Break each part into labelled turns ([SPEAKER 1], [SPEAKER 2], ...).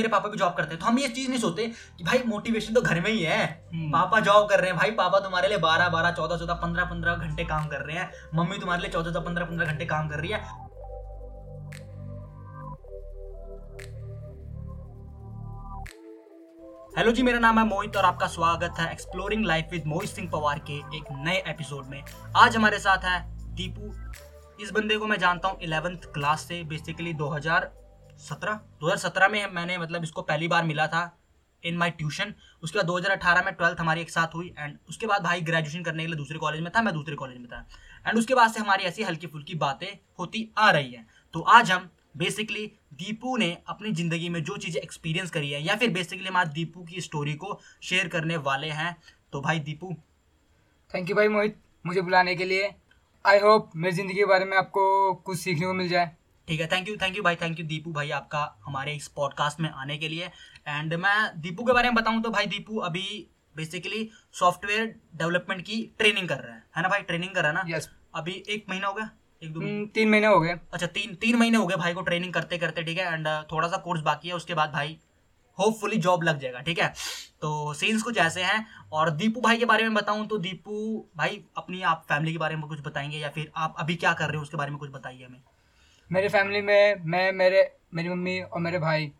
[SPEAKER 1] मेरे पापा भी जॉब करते हैं। तो हम ये चीज़ नहीं सोचते कि भाई मोटिवेशन तो घर में ही है।
[SPEAKER 2] हम्म।
[SPEAKER 1] पापा जॉब कर रहे हैं। भाई पापा तुम्हारे लिए बारह बारह चौदह चौदह पंद्रह पंद्रह घंटे काम कर रहे हैं। मम्मी तुम्हारे लिए चौदह चौदह पंद्रह पंद्रह घंटे काम कर रही है। हेलो जी मेरा नाम है मोहित और आपका स्वागत है exploring life with Mohit Singh Pawar के एक नए एपिसोड में। आज हमारे साथ है दीपू। इस बंदे को मैं जानता हूँ इलेवेंथ क्लास से बेसिकली 2017 2017 में मैंने मतलब इसको पहली बार मिला था इन माई ट्यूशन उसके बाद 2018 में ट्वेल्थ हमारी एक साथ हुई एंड उसके बाद भाई ग्रेजुएशन करने के लिए दूसरे कॉलेज में था, मैं दूसरे कॉलेज में था। एंड उसके बाद से हमारी ऐसी हल्की फुल्की बातें होती आ रही हैं। तो आज हम बेसिकली दीपू ने अपनी ज़िंदगी में जो चीज़ें एक्सपीरियंस करी है या फिर बेसिकली हम आज दीपू की स्टोरी को शेयर करने वाले हैं। तो भाई दीपू।
[SPEAKER 2] थैंक यू भाई मोहित, मुझे बुलाने के लिए। आई होप मेरी ज़िंदगी के बारे में आपको कुछ सीखने को मिल जाए।
[SPEAKER 1] ठीक है थैंक यू थैंक यू भाई थैंक यू दीपू भाई आपका हमारे इस पॉडकास्ट में आने के लिए। एंड मैं दीपू के बारे में बताऊँ तो भाई दीपू अभी बेसिकली सॉफ्टवेयर डेवलपमेंट की ट्रेनिंग कर रहा है। है ना भाई? ट्रेनिंग कर रहा है ना?
[SPEAKER 2] यस
[SPEAKER 1] अभी एक महीना हो गया? एक दो
[SPEAKER 2] तीन महीने हो गए।
[SPEAKER 1] अच्छा तीन तीन महीने हो गए भाई को ट्रेनिंग करते करते ठीक है? एंड थोड़ा सा कोर्स बाकी है उसके बाद भाई होपफुली जॉब लग जाएगा ठीक है? तो सीन्स कुछ ऐसे हैं। और दीपू भाई के बारे में बताऊँ तो दीपू भाई अपनी आप फैमिली के बारे में कुछ बताएँगे या फिर आप अभी क्या कर रहे हो उसके बारे में कुछ बताइए हमें।
[SPEAKER 2] मेरे फैमिली में मैं मेरे मेरी मम्मी और मेरे भाई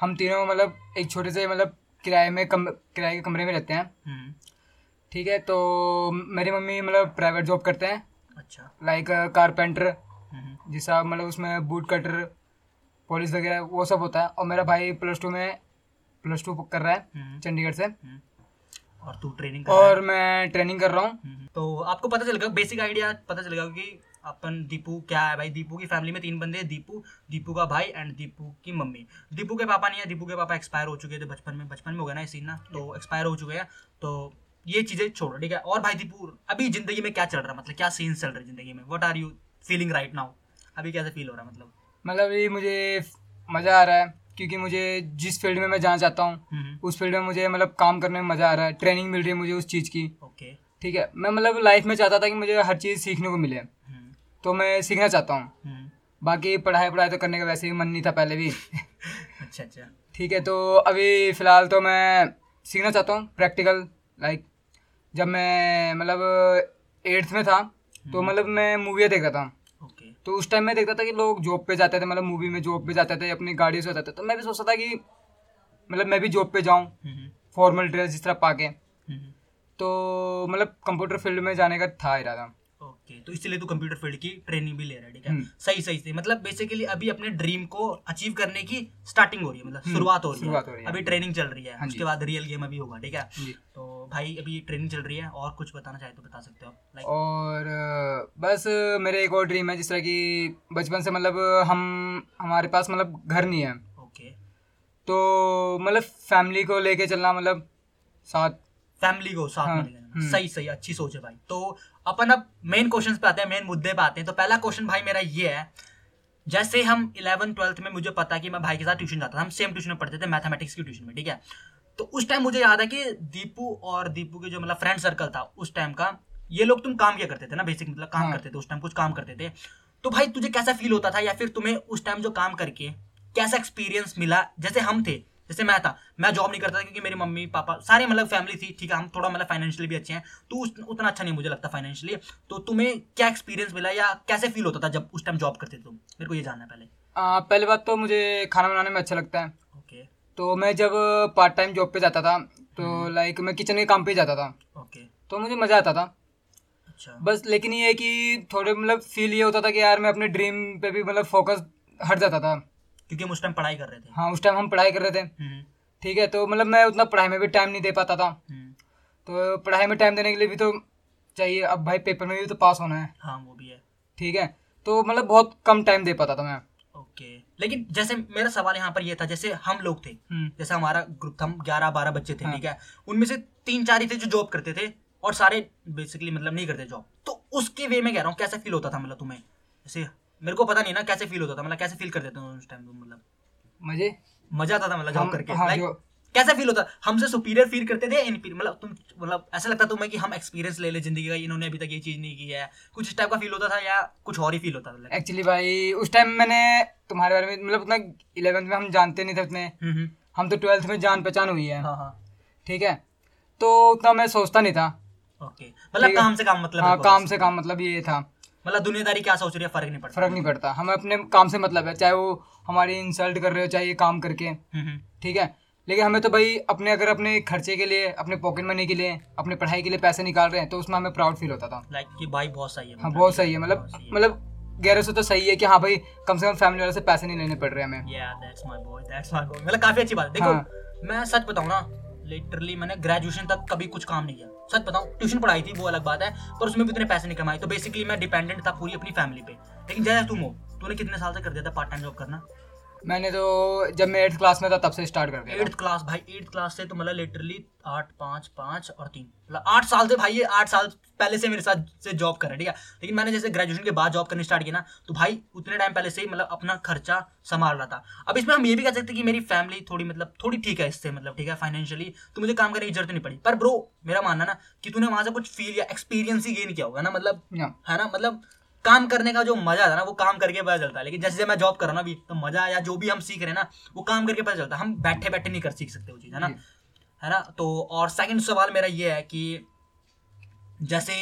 [SPEAKER 2] हम तीनों मतलब एक छोटे से मतलब किराए में कम किराए के कमरे में रहते हैं।
[SPEAKER 1] हम्म।
[SPEAKER 2] ठीक है तो मेरी मम्मी मतलब प्राइवेट जॉब करते हैं।
[SPEAKER 1] अच्छा।
[SPEAKER 2] लाइक कारपेंटर जिसका मतलब उसमें बूट कटर पॉलिश वगैरह वो सब होता है। और मेरा भाई प्लस टू में प्लस टू कर रहा है
[SPEAKER 1] हम्म,
[SPEAKER 2] चंडीगढ़ से।
[SPEAKER 1] हम्म। और तू ट्रेनिंग कर
[SPEAKER 2] और मैं ट्रेनिंग कर रहा हूँ।
[SPEAKER 1] तो आपको पता चलेगा बेसिक आइडिया पता चलेगा कि अपन दीपू क्या है भाई? दीपू की फैमिली में तीन बंदे हैं दीपू दीपू का भाई एंड दीपू की मम्मी। दीपू के पापा नहीं है दीपू के पापा एक्सपायर हो चुके थे बचपन में बचपन में हो गया ना ये सीन ना? तो एक्सपायर हो चुके हैं तो ये चीज़ें छोड़ो ठीक है? और भाई दीपू अभी ज़िंदगी में क्या चल रहा है? मतलब क्या सीन्स चल रहा है ज़िंदगी में? What are you feeling right now अभी कैसे फील हो रहा है मतलब?
[SPEAKER 2] मतलब ये मुझे मज़ा आ रहा है क्योंकि मुझे जिस फ़ील्ड में मैं जाना चाहता हूँ
[SPEAKER 1] हम्म,
[SPEAKER 2] उस फ़ील्ड में मुझे मतलब काम करने में मज़ा आ रहा है ट्रेनिंग मिल रही है मुझे उस चीज़ की।
[SPEAKER 1] ओके
[SPEAKER 2] ठीक है? मैं मतलब लाइफ में चाहता था कि मुझे हर चीज़ सीखने को मिले। तो मैं सीखना चाहता हूँ।
[SPEAKER 1] हम्म,
[SPEAKER 2] बाकी पढ़ाई पढ़ाई तो करने का वैसे ही मन नहीं था पहले भी।
[SPEAKER 1] अच्छा अच्छा।
[SPEAKER 2] ठीक है तो अभी फ़िलहाल तो मैं सीखना चाहता हूँ प्रैक्टिकल लाइक जब मैं मतलब एट्थ में था तो
[SPEAKER 1] हम्म।
[SPEAKER 2] मतलब मैं मूवियाँ देखता था।
[SPEAKER 1] ओके
[SPEAKER 2] तो उस टाइम में देखता था कि लोग जॉब पे जाते थे मतलब मूवी में जॉब पे जाते थे अपनी गाड़ियों से जाते थे। तो मैं भी सोचता था कि मतलब मैं भी जॉब पे जाऊँ
[SPEAKER 1] हम्म,
[SPEAKER 2] फॉर्मल ड्रेस जिस तरह पाके।
[SPEAKER 1] हम्म,
[SPEAKER 2] तो मतलब कंप्यूटर फ़ील्ड में जाने का था इरादा।
[SPEAKER 1] ओके तो इसलिए तू कंप्यूटर फ़ील्ड की ट्रेनिंग भी ले रहा है ठीक है?
[SPEAKER 2] हम्म।
[SPEAKER 1] सही सही से मतलब बेसिकली अभी अपने ड्रीम को अचीव करने की स्टार्टिंग हो रही है मतलब
[SPEAKER 2] हम्म,
[SPEAKER 1] शुरुआत हो रही
[SPEAKER 2] हो।
[SPEAKER 1] है अभी ट्रेनिंग चल रही है
[SPEAKER 2] हाँ
[SPEAKER 1] उसके बाद रियल गेम अभी होगा ठीक है? तो भाई अभी ट्रेनिंग चल रही है और कुछ बताना चाहे तो बता सकते हो लाइक
[SPEAKER 2] और बस मेरे एक और ड्रीम है जिस तरह की बचपन से मतलब हम हमारे पास मतलब घर नहीं है।
[SPEAKER 1] ओके।
[SPEAKER 2] तो मतलब फैमिली को लेके चलना मतलब साथ
[SPEAKER 1] फैमिली को साथ
[SPEAKER 2] हाँ। हम्म।
[SPEAKER 1] सही सही अच्छी सोच है भाई। तो अपन अब मेन क्वेश्चन पे आते हैं मेन मुद्दे पे आते हैं। तो पहला क्वेश्चन भाई मेरा ये है जैसे हम इलेवन ट्वेल्थ में मुझे पता कि मैं भाई के साथ ट्यूशन जाता था हम सेम ट्यूशन में पढ़ते थे मैथमेटिक्स की ट्यूशन में ठीक है? तो उस टाइम मुझे याद है कि दीपू और दीपू के जो मतलब फ्रेंड सर्कल था उस टाइम का ये लोग तुम काम क्या करते थे ना बेसिक मतलब काम
[SPEAKER 2] हाँ।
[SPEAKER 1] करते थे उस टाइम कुछ काम करते थे। तो भाई तुझे कैसा फील होता था या फिर तुम्हें उस टाइम जो काम करके कैसा एक्सपीरियंस मिला? जैसे हम थे जैसे मैं था मैं जॉब नहीं करता था क्योंकि मेरी मम्मी पापा सारे मतलब फैमिली थी ठीक है हम थोड़ा मतलब फाइनेंशियली भी अच्छे हैं। तो उतना अच्छा नहीं मुझे लगता फाइनेंशियली तो तुम्हें क्या एक्सपीरियंस मिला या कैसे फील होता था जब उस टाइम जॉब करते थे तुम? मेरे को ये जानना है पहले।
[SPEAKER 2] अ, पहली बात तो मुझे खाना बनाने में अच्छा लगता है।
[SPEAKER 1] ओके
[SPEAKER 2] तो मैं जब पार्ट टाइम जॉब पे जाता था तो
[SPEAKER 1] हम्म।
[SPEAKER 2] लाइक मैं किचन के काम पे जाता था।
[SPEAKER 1] ओके
[SPEAKER 2] तो मुझे मज़ा आता था।
[SPEAKER 1] अच्छा।
[SPEAKER 2] बस लेकिन ये है कि थोड़े मतलब फील ये होता था कि यार मैं अपने ड्रीम पे भी मतलब फोकस हट जाता था।
[SPEAKER 1] क्योंकि हम उस टाइम पढ़ाई कर रहे थे।
[SPEAKER 2] हाँ उस टाइम हम पढ़ाई कर रहे थे।
[SPEAKER 1] हम्म,
[SPEAKER 2] ठीक है तो मतलब मैं उतना पढ़ाई में भी टाइम नहीं दे पाता था।
[SPEAKER 1] हम्म,
[SPEAKER 2] तो पढ़ाई में टाइम देने के लिए भी तो चाहिए। अब भाई पेपर में भी तो पास होना है।
[SPEAKER 1] हाँ वो भी है।
[SPEAKER 2] ठीक है तो मतलब बहुत कम टाइम दे पाता था मैं।
[SPEAKER 1] ओके लेकिन जैसे मेरा सवाल यहाँ पर ये था जैसे हम लोग थे
[SPEAKER 2] हम्म,
[SPEAKER 1] जैसे हमारा ग्रुप था हम ग्यारह बारह बच्चे थे
[SPEAKER 2] हाँ।
[SPEAKER 1] ठीक है? उनमें से तीन चार ही थे जो जॉब करते थे और सारे बेसिकली मतलब नहीं करते जॉब तो उसके वे में कह रहा हूँ कैसा फील होता था मतलब तुम्हें? जैसे मेरे को पता नहीं ना कैसे फील होता था मतलब कैसे फील करते थे उस टाइम मतलब।
[SPEAKER 2] मुझे
[SPEAKER 1] मज़ा आता था मतलब जॉब करके। लाइक कैसा फील होता हमसे सुपीरियर फील करते थे मतलब तुम मतलब ऐसा लगता तुम्हें कि हम एक्सपीरियंस ले ले ज़िंदगी का इन्होंने अभी तक ये चीज़ नहीं की है। कुछ इस टाइप का फील होता था या कुछ और ही फील होता था
[SPEAKER 2] एक्चुअली भाई उस टाइम मैंने तुम्हारे बारे में मतलब उतना इलेवेंथ में हम जानते नहीं थे उतने।
[SPEAKER 1] हम्म, हम्म,
[SPEAKER 2] हम तो ट्वेल्थ में जान पहचान हुई है।
[SPEAKER 1] हाँ हाँ।
[SPEAKER 2] ठीक है? तो उतना मैं सोचता नहीं था।
[SPEAKER 1] ओके मतलब काम से काम मतलब
[SPEAKER 2] हाँ काम से काम मतलब ये था।
[SPEAKER 1] मतलब दुनियादारी क्या सोच रही है फ़र्क नहीं पड़ता।
[SPEAKER 2] फ़र्क नहीं पड़ता। हमें अपने काम से मतलब है चाहे वो हमारी इंसल्ट कर रहे हो चाहे ये काम करके।
[SPEAKER 1] हम्म, हम्म।
[SPEAKER 2] ठीक है? लेकिन हमें तो भाई अपने अगर अपने खर्चे के लिए अपने पॉकेट मनी के लिए अपने पढ़ाई के लिए पैसे निकाल रहे हैं तो उसमें हमें प्राउड फील होता था।
[SPEAKER 1] लाइक कि भाई बहुत सही है।
[SPEAKER 2] हाँ बहुत सही है। मतलब। मतलब गैरों से तो सही है कि हाँ भाई कम से कम फैमिली वाले से पैसे नहीं लेने पड़ रहे हमें।
[SPEAKER 1] मतलब काफ़ी अच्छी बात है। देखो
[SPEAKER 2] हाँ।
[SPEAKER 1] मैं सच बताऊँ ना लिटरली मैंने ग्रेजुएशन तक कभी कुछ काम नहीं किया। सच बताऊँ ट्यूशन पढ़ाई थी, वो अलग बात है, पर उसमें भी इतने पैसे नहीं कमाए। तो बेसिकली मैं डिपेंडेंट था पूरी अपनी फैमिली पे। लेकिन जैसे तुम हो तूने कितने साल से कर दिया था पार्ट टाइम जॉब करना?
[SPEAKER 2] मैंने तो जब मैं एट्थ क्लास में था तब से स्टार्ट कर दिया
[SPEAKER 1] एट्थ क्लास भाई एट्थ क्लास से तो मतलब लिटरली आठ पाँच पाँच और तीन। मतलब आठ साल से भाई ये आठ साल पहले से मेरे साथ से जॉब कर रहा है ठीक है? लेकिन मैंने जैसे ग्रेजुएशन के बाद जॉब करनी स्टार्ट किया ना तो भाई उतने टाइम पहले से ही मतलब अपना खर्चा संभाल रहा था। अब इसमें हम ये भी कह सकते हैं कि मेरी फैमिली थोड़ी मतलब थोड़ी ठीक है इससे मतलब ठीक है? फाइनेंशियली तो मुझे काम करने की ज़रूरत नहीं पड़ी। पर ब्रो मेरा मानना ना कि तूने वहाँ से कुछ फील या एक्सपीरियंस ही गेन किया होगा ना मतलब है ना? मतलब काम करने का जो मज़ा था ना वो काम करके पता चलता है। लेकिन जैसे जैसे मैं जॉब कर रहा हूँ ना अभी तो मज़ा या जो भी हम सीख रहे हैं ना वो काम करके पता चलता है। हम बैठे बैठे नहीं कर सीख सकते वो चीज़ है ना? है ना? तो और सेकंड सवाल मेरा ये है कि जैसे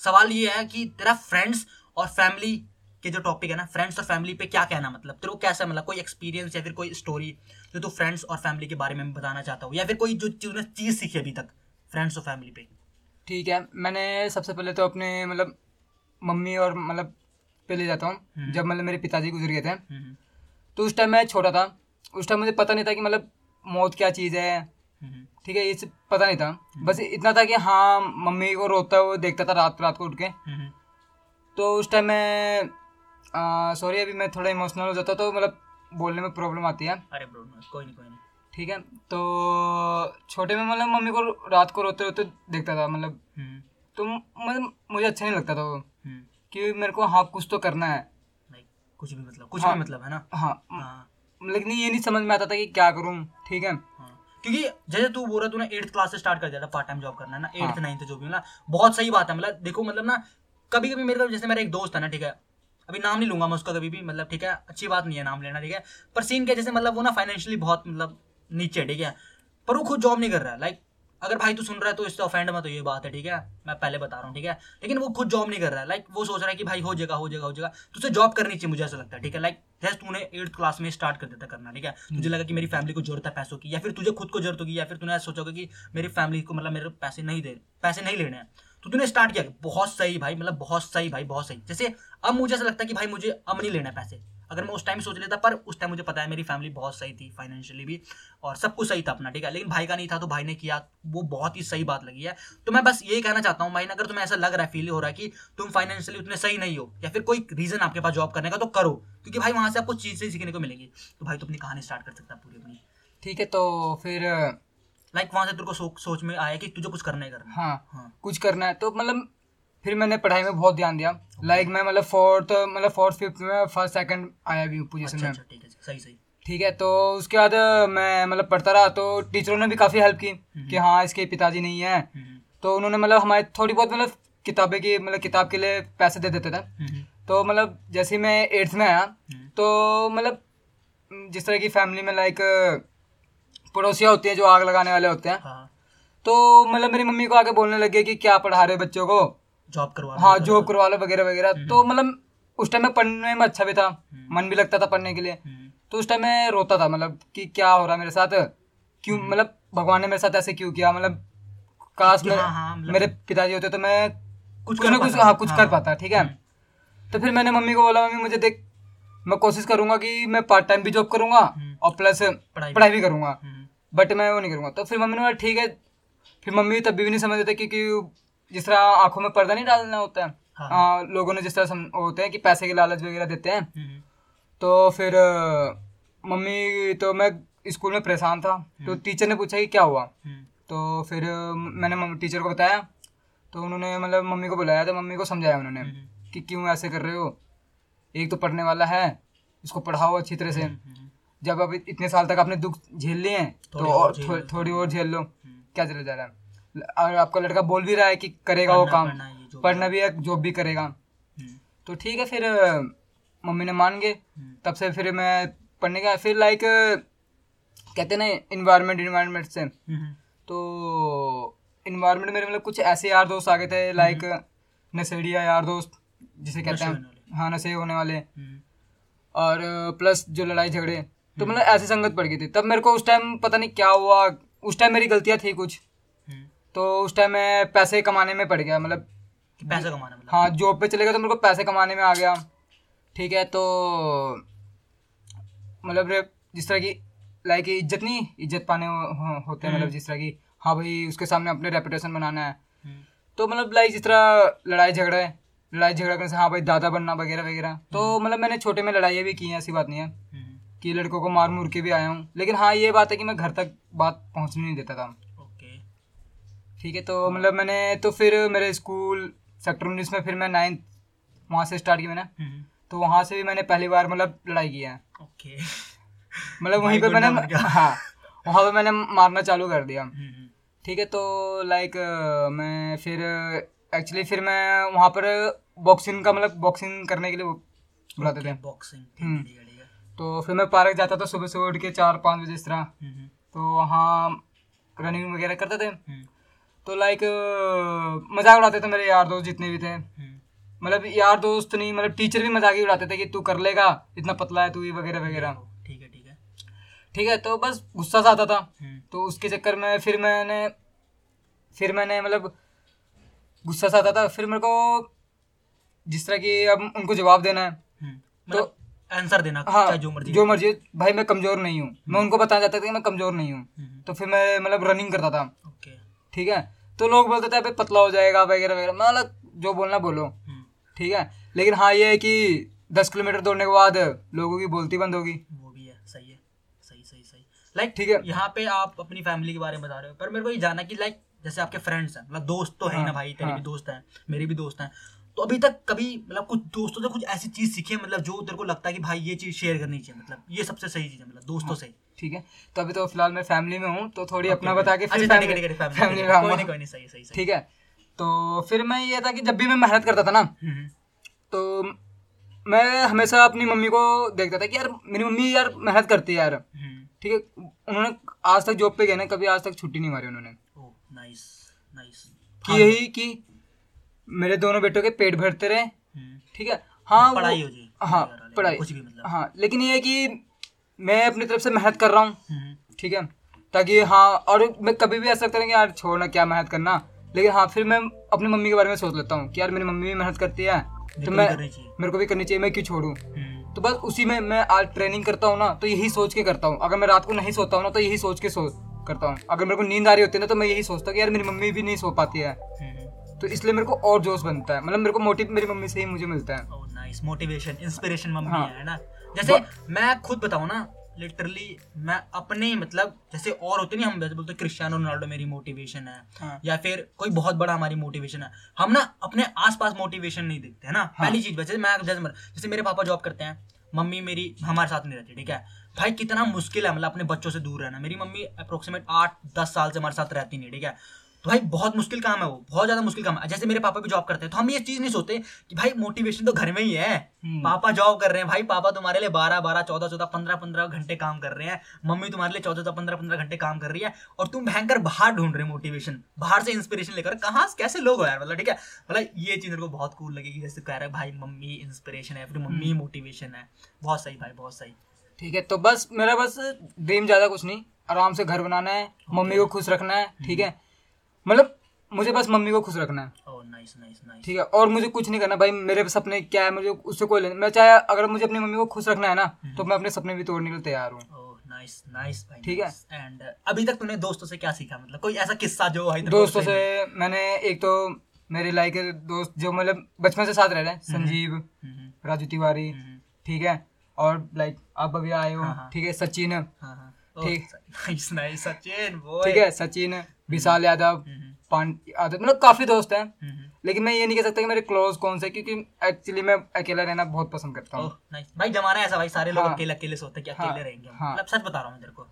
[SPEAKER 1] सवाल ये है कि तेरा फ्रेंड्स और फैमिली के जो टॉपिक है ना फ्रेंड्स और फैमिली पे क्या कहना मतलब? तेरे को कैसा मतलब? कोई एक्सपीरियंस या फिर कोई स्टोरी जो तू फ्रेंड्स और फैमिली के बारे में बताना चाहता हो या फिर कोई जो चीज़ सीखी अभी तक फ्रेंड्स और फैमिली पे?
[SPEAKER 2] ठीक है मैंने सबसे पहले तो अपने मतलब मम्मी और मतलब पे ले जाता हूँ
[SPEAKER 1] हम्म।
[SPEAKER 2] जब मतलब मेरे पिताजी गुजर गए थे।
[SPEAKER 1] हम्म,
[SPEAKER 2] तो उस टाइम मैं छोटा था उस टाइम मुझे पता नहीं था कि मतलब मौत क्या चीज़ है।
[SPEAKER 1] हम्म,
[SPEAKER 2] ठीक है ये सब पता नहीं था। बस इतना था कि हाँ मम्मी को रोता हुआ देखता था रात रात को उठ के। तो उस टाइम मैं सॉरी अभी मैं थोड़ा इमोशनल हो जाता तो मतलब बोलने में प्रॉब्लम आती है।
[SPEAKER 1] अरे कोई नहीं कोई नहीं।
[SPEAKER 2] ठीक है तो छोटे में मतलब मम्मी को रात को रोते रोते देखता था मतलब तो मतलब मुझे अच्छा नहीं लगता था वो। कि मेरे को हाँ कुछ तो करना है।
[SPEAKER 1] कुछ भी मतलब कुछ
[SPEAKER 2] हाँ।
[SPEAKER 1] भी मतलब है ना?
[SPEAKER 2] हाँ।
[SPEAKER 1] हाँ।
[SPEAKER 2] लेकिन ये नहीं समझ में आता था कि क्या करूँ ठीक है?
[SPEAKER 1] हाँ। क्योंकि जैसे तू बोल रहा तूने एट्थ क्लास से स्टार्ट कर दिया था पार्ट टाइम जॉब करना है ना? एट्थ। नाइन्थ जो भी हो ना बहुत सही बात है। मतलब देखो मतलब ना कभी कभी मेरे को जैसे मेरा एक दोस्त है ना ठीक है? अभी नाम नहीं लूँगा मैं उसका कभी भी मतलब ठीक है? अच्छी बात नहीं है नाम लेना ठीक है? पर सीन क्या जैसे मतलब वो ना फाइनेंशियली बहुत मतलब नीचे ठीक है? पर वो खुद जॉब नहीं कर रहा है। लाइक अगर भाई तू सुन रहा है तो इससे ऑफेंड मत तो ये बात है ठीक है? मैं पहले बता रहा हूँ ठीक है? लेकिन वो खुद जॉब नहीं कर रहा है लाइक वो सोच रहा है कि भाई हो जाएगा हो जाएगा हो जाएगा। तो उसे जॉब करनी चाहिए मुझे ऐसा लगता है ठीक है? लाइक जैसे तूने एट्थ क्लास में स्टार्ट कर देता करना ठीक है? तुझे लगा कि मेरी फैमिली को ज़रूरत है पैसों की या फिर तुझे खुद को ज़रूरत होगी या फिर तूने ऐसा सोचा होगा कि मेरी फैमिली को मतलब मेरे पैसे नहीं दे पैसे नहीं लेने हैं। तो तूने स्टार्ट किया बहुत सही भाई मतलब बहुत सही भाई बहुत सही। जैसे अब मुझे ऐसा लगता है कि भाई मुझे अब नहीं लेना है पैसे। अगर मैं उस टाइम सोच लेता पर उस टाइम मुझे पता है मेरी फैमिली बहुत सही थी फाइनेंशियली भी और सब कुछ सही था अपना ठीक है? लेकिन भाई का नहीं था तो भाई ने किया वो बहुत ही सही बात लगी है। तो मैं बस यही कहना चाहता हूँ भाई अगर तुम्हें ऐसा लग रहा है फील हो रहा है कि तुम फाइनेंशियली उतने सही नहीं हो या फिर कोई रीजन आपके पास जॉब करने का तो करो क्योंकि भाई वहाँ से आपको चीज़ें सीखने को मिलेंगी। तो भाई तो अपनी कहानी स्टार्ट कर सकता है पूरी अपनी।
[SPEAKER 2] ठीक है तो फिर
[SPEAKER 1] लाइक वहाँ से तेरे को सो, सोच में आया कि तुझे कुछ करना ही करना हाँ
[SPEAKER 2] हाँ। कुछ करना है तो मतलब फिर मैंने पढ़ाई में बहुत ध्यान दिया। लाइक मैं मतलब फोर्थ मतलब फोर्थ फिफ्थ में फ़र्स्ट सेकंड आया भी हूँ पोजीशन
[SPEAKER 1] अच्छा
[SPEAKER 2] में।
[SPEAKER 1] अच्छा ठीक है सही सही।
[SPEAKER 2] ठीक है तो उसके बाद मैं मतलब पढ़ता रहा तो टीचरों ने भी काफ़ी हेल्प की कि हाँ इसके पिताजी नहीं है।
[SPEAKER 1] हम्म,
[SPEAKER 2] तो उन्होंने मतलब हमारे थोड़ी बहुत मतलब किताबें की मतलब किताब के लिए पैसे दे देते थे।
[SPEAKER 1] हम्म,
[SPEAKER 2] तो मतलब जैसे ही मैं एट्थ में आया
[SPEAKER 1] हम्म,
[SPEAKER 2] तो मतलब जिस तरह की फैमिली में लाइक पड़ोसियाँ होती हैं जो आग लगाने वाले होते हैं
[SPEAKER 1] हाँ।
[SPEAKER 2] तो मतलब मेरी मम्मी को आके बोलने लगे कि क्या पढ़ा रहे बच्चों को?
[SPEAKER 1] जॉब करवा
[SPEAKER 2] हाँ जॉब करवा लो वगैरह वगैरह। तो मतलब उस टाइम में पढ़ने में अच्छा भी था। मन भी लगता था पढ़ने के लिए।
[SPEAKER 1] हम्म,
[SPEAKER 2] तो उस टाइम मैं रोता था मतलब कि क्या हो रहा मेरे साथ? क्यों मतलब भगवान ने मेरे साथ ऐसे क्यों किया? मतलब काश मेरे,
[SPEAKER 1] हाँ, हाँ, मतलब-
[SPEAKER 2] मेरे पिताजी होते तो मैं
[SPEAKER 1] कुछ कर
[SPEAKER 2] ना कुछ हाँ कुछ
[SPEAKER 1] हाँ।
[SPEAKER 2] कर पाता ठीक है?
[SPEAKER 1] हम्म।
[SPEAKER 2] तो फिर मैंने मम्मी को बोला मम्मी मुझे देख मैं कोशिश करूँगा कि मैं पार्ट टाइम भी जॉब करूँगा
[SPEAKER 1] हम्म।
[SPEAKER 2] और प्लस
[SPEAKER 1] पढ़ाई भी।
[SPEAKER 2] पढ़ाई भी करूँगा।
[SPEAKER 1] हम्म,
[SPEAKER 2] बट मैं वो नहीं करूँगा। तो फिर मम्मी ने बोला ठीक है। फिर मम्मी तब भी नहीं समझ देते क्योंकि जिस तरह आँखों में पर्दा नहीं डालना होता है
[SPEAKER 1] हाँ।
[SPEAKER 2] हाँ, लोगों ने जिस तरह सम, होते हैं कि पैसे के लालच वगैरह देते हैं।
[SPEAKER 1] हम्म,
[SPEAKER 2] तो फिर मम्मी तो मैं स्कूल में परेशान था तो टीचर ने पूछा कि क्या हुआ?
[SPEAKER 1] हम्म,
[SPEAKER 2] तो फिर मैंने टीचर को बताया तो उन्होंने मतलब मम्मी को बुलाया तो मम्मी को समझाया उन्होंने
[SPEAKER 1] हम्म,
[SPEAKER 2] कि क्यों ऐसे कर रहे हो? एक तो पढ़ने वाला है इसको पढ़ाओ अच्छी तरह से।
[SPEAKER 1] हम्म,
[SPEAKER 2] जब अब इतने साल तक आपने दुख झेल लिए हैं तो
[SPEAKER 1] थोड़ी और
[SPEAKER 2] थो। थोड़ी और झेल लो।
[SPEAKER 1] हम्म,
[SPEAKER 2] क्या चला जा रहा है? और आपका लड़का बोल भी रहा है कि करेगा वो काम।
[SPEAKER 1] पढ़ना भी
[SPEAKER 2] है। जॉब भी करेगा।
[SPEAKER 1] हम्म,
[SPEAKER 2] तो ठीक है फिर मम्मी ने मान गए।
[SPEAKER 1] हम्म,
[SPEAKER 2] तब से फिर मैं पढ़ने गया। फिर लाइक कहते ना इन्वायरमेंट इन्वायरमेंट से।
[SPEAKER 1] हम्म,
[SPEAKER 2] तो इन्वायरमेंट मेरे मतलब कुछ ऐसे यार दोस्त आ गए थे लाइक नशेड़िया यार दोस्त जिसे कहते हैं। हाँ नशे होने वाले। और प्लस जो लड़ाई झगड़े तो मतलब ऐसी संगत पड़ गई थी। तब मेरे को उस टाइम पता नहीं क्या हुआ। उस टाइम मेरी गलतियाँ थी कुछ। तो उस टाइम मैं पैसे कमाने में पड़ गया मतलब
[SPEAKER 1] पैसे कमाने मतलब
[SPEAKER 2] हाँ जॉब पे चले गए तो मेरे को पैसे कमाने में आ गया। ठीक है तो मतलब जिस तरह की लाइक इज़्ज़त नहीं इज़्ज़त पाने हो, हो, होते हैं मतलब जिस तरह की हाँ भाई उसके सामने अपने रेपुटेशन बनाना है।
[SPEAKER 1] हम्म,
[SPEAKER 2] तो मतलब लाइक जिस तरह लड़ाई झगड़ा है लड़ाई झगड़ा करने से हाँ भाई दादा बनना वगैरह वगैरह। तो मतलब मैंने छोटे में लड़ाइयाँ भी की हैं ऐसी बात नहीं है
[SPEAKER 1] हम्म,
[SPEAKER 2] कि लड़कों को मार मुर के भी आया हूँ। लेकिन हाँ ये बात है कि मैं घर तक बात पहुँचने नहीं देता था ठीक है तो मतलब मैंने तो फिर मेरे स्कूल सेक्टर उन्नीस में फिर मैं नाइन्थ वहाँ से स्टार्ट किया मैंने।
[SPEAKER 1] हम्म,
[SPEAKER 2] तो वहाँ से भी मैंने पहली बार मतलब लड़ाई किया है।
[SPEAKER 1] ओके।
[SPEAKER 2] मतलब वहीं पे
[SPEAKER 1] गुंडा
[SPEAKER 2] मैंने हाँ वहाँ पे मैंने मारना चालू कर दिया।
[SPEAKER 1] हम्म, हम्म,
[SPEAKER 2] ठीक है तो लाइक मैं फिर एक्चुअली फिर मैं वहाँ पर बॉक्सिंग का मतलब बॉक्सिंग करने के लिए बुलाते थे।
[SPEAKER 1] बॉक्सिंग
[SPEAKER 2] तो फिर मैं पार्क जाता था सुबह सुबह उठ के चार पाँच बजे इस तरह। तो वहाँ रनिंग वगैरह करते थे। तो लाइक मज़ाक उड़ाते थे मेरे यार दोस्त जितने भी थे।
[SPEAKER 1] हम्म,
[SPEAKER 2] मतलब यार दोस्त नहीं मतलब टीचर भी मज़ाक ही उड़ाते थे कि तू कर लेगा इतना पतला है तू ये वगैरह वगैरह।
[SPEAKER 1] ठीक है ठीक है।
[SPEAKER 2] ठीक है तो बस गुस्सा सा आता था।
[SPEAKER 1] हम्म,
[SPEAKER 2] तो उसके चक्कर में फिर मैंने फिर मैंने मतलब गुस्सा सा आता था। फिर मेरे को जिस तरह की अब उनको जवाब देना है।
[SPEAKER 1] हम्म, मतलब आंसर देना
[SPEAKER 2] हाँ
[SPEAKER 1] जो मर्ज़ी।
[SPEAKER 2] जो मर्ज़ी भाई मैं कमज़ोर नहीं हूँ। मैं उनको बताना चाहता था कि मैं कमज़ोर नहीं हूँ। तो फिर मैं मतलब रनिंग करता था। ठीक है? तो लोग बोलते थे पतला हो जाएगा वगैरह वगैरह। मतलब जो बोलना बोलो।
[SPEAKER 1] हम्म,
[SPEAKER 2] ठीक है? लेकिन हाँ ये है कि दस किलोमीटर दौड़ने के बाद लोगों की बोलती बंद होगी।
[SPEAKER 1] वो भी है सही है सही सही सही। लाइक
[SPEAKER 2] ठीक है।
[SPEAKER 1] यहाँ पे आप अपनी फैमिली के बारे में बता रहे हो पर मेरे को ये जानना कि लाइक जैसे आपके फ्रेंड्स हैं मतलब दोस्त तो है ना
[SPEAKER 2] हाँ,
[SPEAKER 1] भाई तेरे
[SPEAKER 2] हाँ।
[SPEAKER 1] भी दोस्त हैं मेरे भी दोस्त हैं तो अभी तक कभी मतलब कुछ दोस्तों से कुछ ऐसी चीज़ सीखी है मतलब जो तेरे को लगता है कि भाई ये चीज़ शेयर करनी चाहिए मतलब ये सबसे सही चीज़ है मतलब दोस्तों से
[SPEAKER 2] ठीक है? तो अभी तो फ़िलहाल मैं फैमिली में हूँ तो थोड़ी अपना बता के
[SPEAKER 1] अच्छा,
[SPEAKER 2] फिर फैमिली
[SPEAKER 1] है,
[SPEAKER 2] में
[SPEAKER 1] कोई नहीं सही सही सही।
[SPEAKER 2] ठीक है? तो फिर मैं ये था कि जब भी मैं मेहनत करता था ना
[SPEAKER 1] हम्म, हम्म,
[SPEAKER 2] तो मैं हमेशा अपनी मम्मी को देखता था कि यार मेरी मम्मी यार मेहनत करती है यार।
[SPEAKER 1] हम्म,
[SPEAKER 2] ठीक है? उन्होंने आज तक जॉब पे गए ना कभी आज तक छुट्टी नहीं मारी उन्होंने।
[SPEAKER 1] नाइस नाइस
[SPEAKER 2] कि यही कि मेरे दोनों बेटों के पेट भरते रहे। ठीक है? हाँ
[SPEAKER 1] पढ़ाई हो जी
[SPEAKER 2] हाँ पढ़ाई।
[SPEAKER 1] कुछ भी मतलब।
[SPEAKER 2] हाँ लेकिन ये है कि मैं अपनी तरफ़ से मेहनत कर रहा हूँ।
[SPEAKER 1] हम्म,
[SPEAKER 2] ठीक है? ताकि हाँ और मैं कभी भी ऐसा लगता है यार छोड़ना क्या मेहनत करना? लेकिन हाँ फिर मैं अपनी मम्मी के बारे में सोच लेता हूँ कि यार मेरी मम्मी भी मेहनत करती है तो मैं
[SPEAKER 1] करनी चाहिए।
[SPEAKER 2] मेरे को भी करनी चाहिए मैं क्यों छोड़ूं?
[SPEAKER 1] हम्म,
[SPEAKER 2] तो बस उसी में मैं आज ट्रेनिंग करता हूँ ना तो यही सोच के करता हूँ। अगर मैं रात को नहीं सोता हूँ ना तो यही सोच के सो करता हूँ। अगर मेरे को नींद आ रही होती है ना तो मैं यही सोचता हूँ कि यार मेरी मम्मी भी नहीं सो पाती है।
[SPEAKER 1] हम्म,
[SPEAKER 2] तो इसलिए मेरे को और जोश बनता है। मतलब मेरे को मोटिव मेरी मम्मी से ही मुझे मिलता है।
[SPEAKER 1] नाइस मोटिवेशन इंस्पिरेशन मम्मी
[SPEAKER 2] हाँ।
[SPEAKER 1] है ना? जैसे मैं खुद बताऊँ ना लिटरली मैं अपने मतलब जैसे और होते नहीं हम जैसे बोलते क्रिस्टियानो रोनाल्डो मेरी मोटिवेशन है
[SPEAKER 2] हाँ।
[SPEAKER 1] या फिर कोई बहुत बड़ा हमारी मोटिवेशन है। हम ना अपने आसपास मोटिवेशन नहीं देखते है ना? हाँ. पहली चीज़ वैसे मैं जैसे जैसे मेरे पापा जॉब करते हैं मम्मी मेरी हमारे साथ नहीं रहती ठीक है? भाई कितना मुश्किल है मतलब अपने बच्चों से दूर रहना। मेरी मम्मी अप्रोक्सीमेट आठ दस साल से हमारे साथ रहती नहीं ठीक है? तो भाई बहुत मुश्किल काम है वो बहुत ज़्यादा मुश्किल काम है। जैसे मेरे पापा भी जॉब करते हैं तो हम ये चीज़ नहीं सोचते कि भाई मोटिवेशन तो घर में ही है।
[SPEAKER 2] हम्म।
[SPEAKER 1] पापा जॉब कर रहे हैं भाई पापा तुम्हारे लिए बारह बारह चौदह चौदह पंद्रह पंद्रह घंटे काम कर रहे हैं। मम्मी तुम्हारे लिए चौदह चौदह पंद्रह पंद्रह घंटे काम कर रही है और तुम भयंकर बाहर ढूंढ रहे हो मोटिवेशन बाहर से इंस्पिरेशन लेकर। कहाँ कैसे लोग हो यार मतलब ठीक है? मतलब ये चीज़ मेरे को बहुत कूल लगेगी जैसे कह रहा है भाई मम्मी इंस्पिरेशन है फिर मम्मी मोटिवेशन है। बहुत सही भाई बहुत सही।
[SPEAKER 2] ठीक है तो बस मेरा बस ड्रीम ज़्यादा कुछ नहीं। आराम से घर बनाना है मम्मी को खुश रखना है ठीक है? मतलब मुझे बस मम्मी को खुश रखना है।
[SPEAKER 1] ओह नाइस नाइस नाइस
[SPEAKER 2] ठीक है? और मुझे कुछ नहीं करना भाई मेरे सपने क्या है मुझे उससे कोई लेना मैं चाहे अगर मुझे अपनी मम्मी को खुश रखना है ना hmm. तो मैं अपने सपने भी तोड़ने के लिए तैयार हूँ।
[SPEAKER 1] नाइस नाइस भाई
[SPEAKER 2] ठीक है।
[SPEAKER 1] एंड अभी तक तूने दोस्तों से क्या सीखा? मतलब कोई ऐसा किस्सा जो तेरे को
[SPEAKER 2] दोस्तों से मैंने एक तो मेरे लाइक दोस्त जो मतलब बचपन से साथ रह रहे हैं संजीव
[SPEAKER 1] लगे? हम्म, हम्म,
[SPEAKER 2] राजू तिवारी
[SPEAKER 1] हम्म,
[SPEAKER 2] ठीक है? और लाइक आप अभी आए हो
[SPEAKER 1] हाँ, हाँ।
[SPEAKER 2] ठीक है? सचिन
[SPEAKER 1] हाँ हाँ।
[SPEAKER 2] ठीक।
[SPEAKER 1] नाइस नाइस सचिन
[SPEAKER 2] ठीक है सचिन विशाल यादव
[SPEAKER 1] हम्म, हम्म,
[SPEAKER 2] पांड मतलब काफ़ी दोस्त हैं
[SPEAKER 1] हम्म।
[SPEAKER 2] लेकिन मैं ये नहीं कह सकता कि मेरे क्लोज कौन से क्योंकि एक्चुअली मैं अकेला रहना बहुत पसंद करता हूँ
[SPEAKER 1] भाई जमाना ऐसा भाई सारे लोग
[SPEAKER 2] हाँ।
[SPEAKER 1] अकेले अकेले सोते हैं कि
[SPEAKER 2] हाँ,
[SPEAKER 1] अकेले रहेंगे
[SPEAKER 2] हाँ।
[SPEAKER 1] मतलब सच बता रहा हूँ मैं तेरे को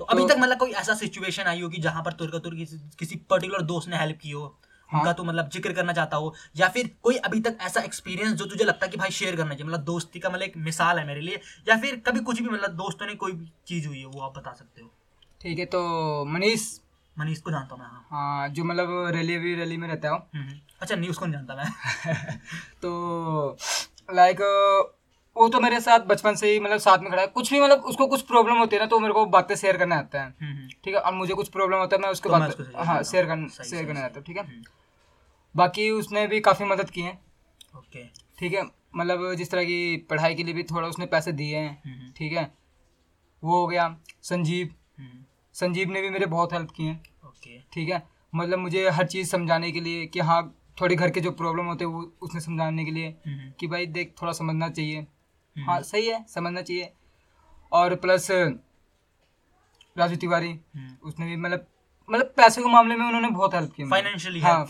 [SPEAKER 1] तो अभी
[SPEAKER 2] तो-
[SPEAKER 1] तक मतलब कोई ऐसा सिचुएशन आई होगी जहाँ पर तुर का तुर किसी पर्टिकुलर दोस्त ने हेल्प की हो
[SPEAKER 2] हाँ।
[SPEAKER 1] उनका तू मतलब ज़िक्र करना चाहता हो या फिर कोई अभी तक ऐसा एक्सपीरियंस जो तुझे लगता है कि भाई शेयर करना चाहिए मतलब दोस्ती का मतलब एक मिसाल है मेरे लिए या फिर कभी कुछ भी मतलब दोस्तों ने कोई भी चीज़ हुई है वो आप बता सकते हो?
[SPEAKER 2] ठीक है तो मनीष।
[SPEAKER 1] मनीष को जानता हूँ मैं हाँ।
[SPEAKER 2] हाँ जो मतलब रैली अभी रैली में रहता हूँ
[SPEAKER 1] हम्म, हम्म। अच्छा न्यूज़ को नहीं जानता मैं?
[SPEAKER 2] तो लाइक वो तो मेरे साथ बचपन से ही मतलब साथ में खड़ा है। कुछ भी मतलब उसको कुछ प्रॉब्लम होती है ना तो मेरे को बातें शेयर करने आता है।
[SPEAKER 1] हम्म।
[SPEAKER 2] ठीक है और मुझे कुछ प्रॉब्लम होता है मैं उसके
[SPEAKER 1] तो
[SPEAKER 2] बाद हाँ शेयर
[SPEAKER 1] हूँ।
[SPEAKER 2] कर
[SPEAKER 1] सही,
[SPEAKER 2] शेयर करने आता हूँ ठीक है? बाकी उसने भी काफ़ी मदद की है।
[SPEAKER 1] ओके।
[SPEAKER 2] ठीक है मतलब जिस तरह की पढ़ाई के लिए भी थोड़ा उसने पैसे दिए हैं।
[SPEAKER 1] हम्म,
[SPEAKER 2] ठीक है वो हो गया संजीव।
[SPEAKER 1] हम्म,
[SPEAKER 2] संजीव ने भी मेरे बहुत हेल्प की है।
[SPEAKER 1] ओके।
[SPEAKER 2] ठीक है मतलब मुझे हर चीज़ समझाने के लिए कि हाँ थोड़े घर के जो प्रॉब्लम होते हैं वो उसने समझाने के लिए
[SPEAKER 1] हम्म,
[SPEAKER 2] कि भाई देख थोड़ा समझना चाहिए।
[SPEAKER 1] हम्म,
[SPEAKER 2] हाँ सही है समझना चाहिए। और प्लस राजू तिवारी
[SPEAKER 1] हम्म।
[SPEAKER 2] उसने भी मतलब मतलब पैसे के मामले में उन्होंने बहुत हेल्प की
[SPEAKER 1] फाइनेंशियली
[SPEAKER 2] हाँ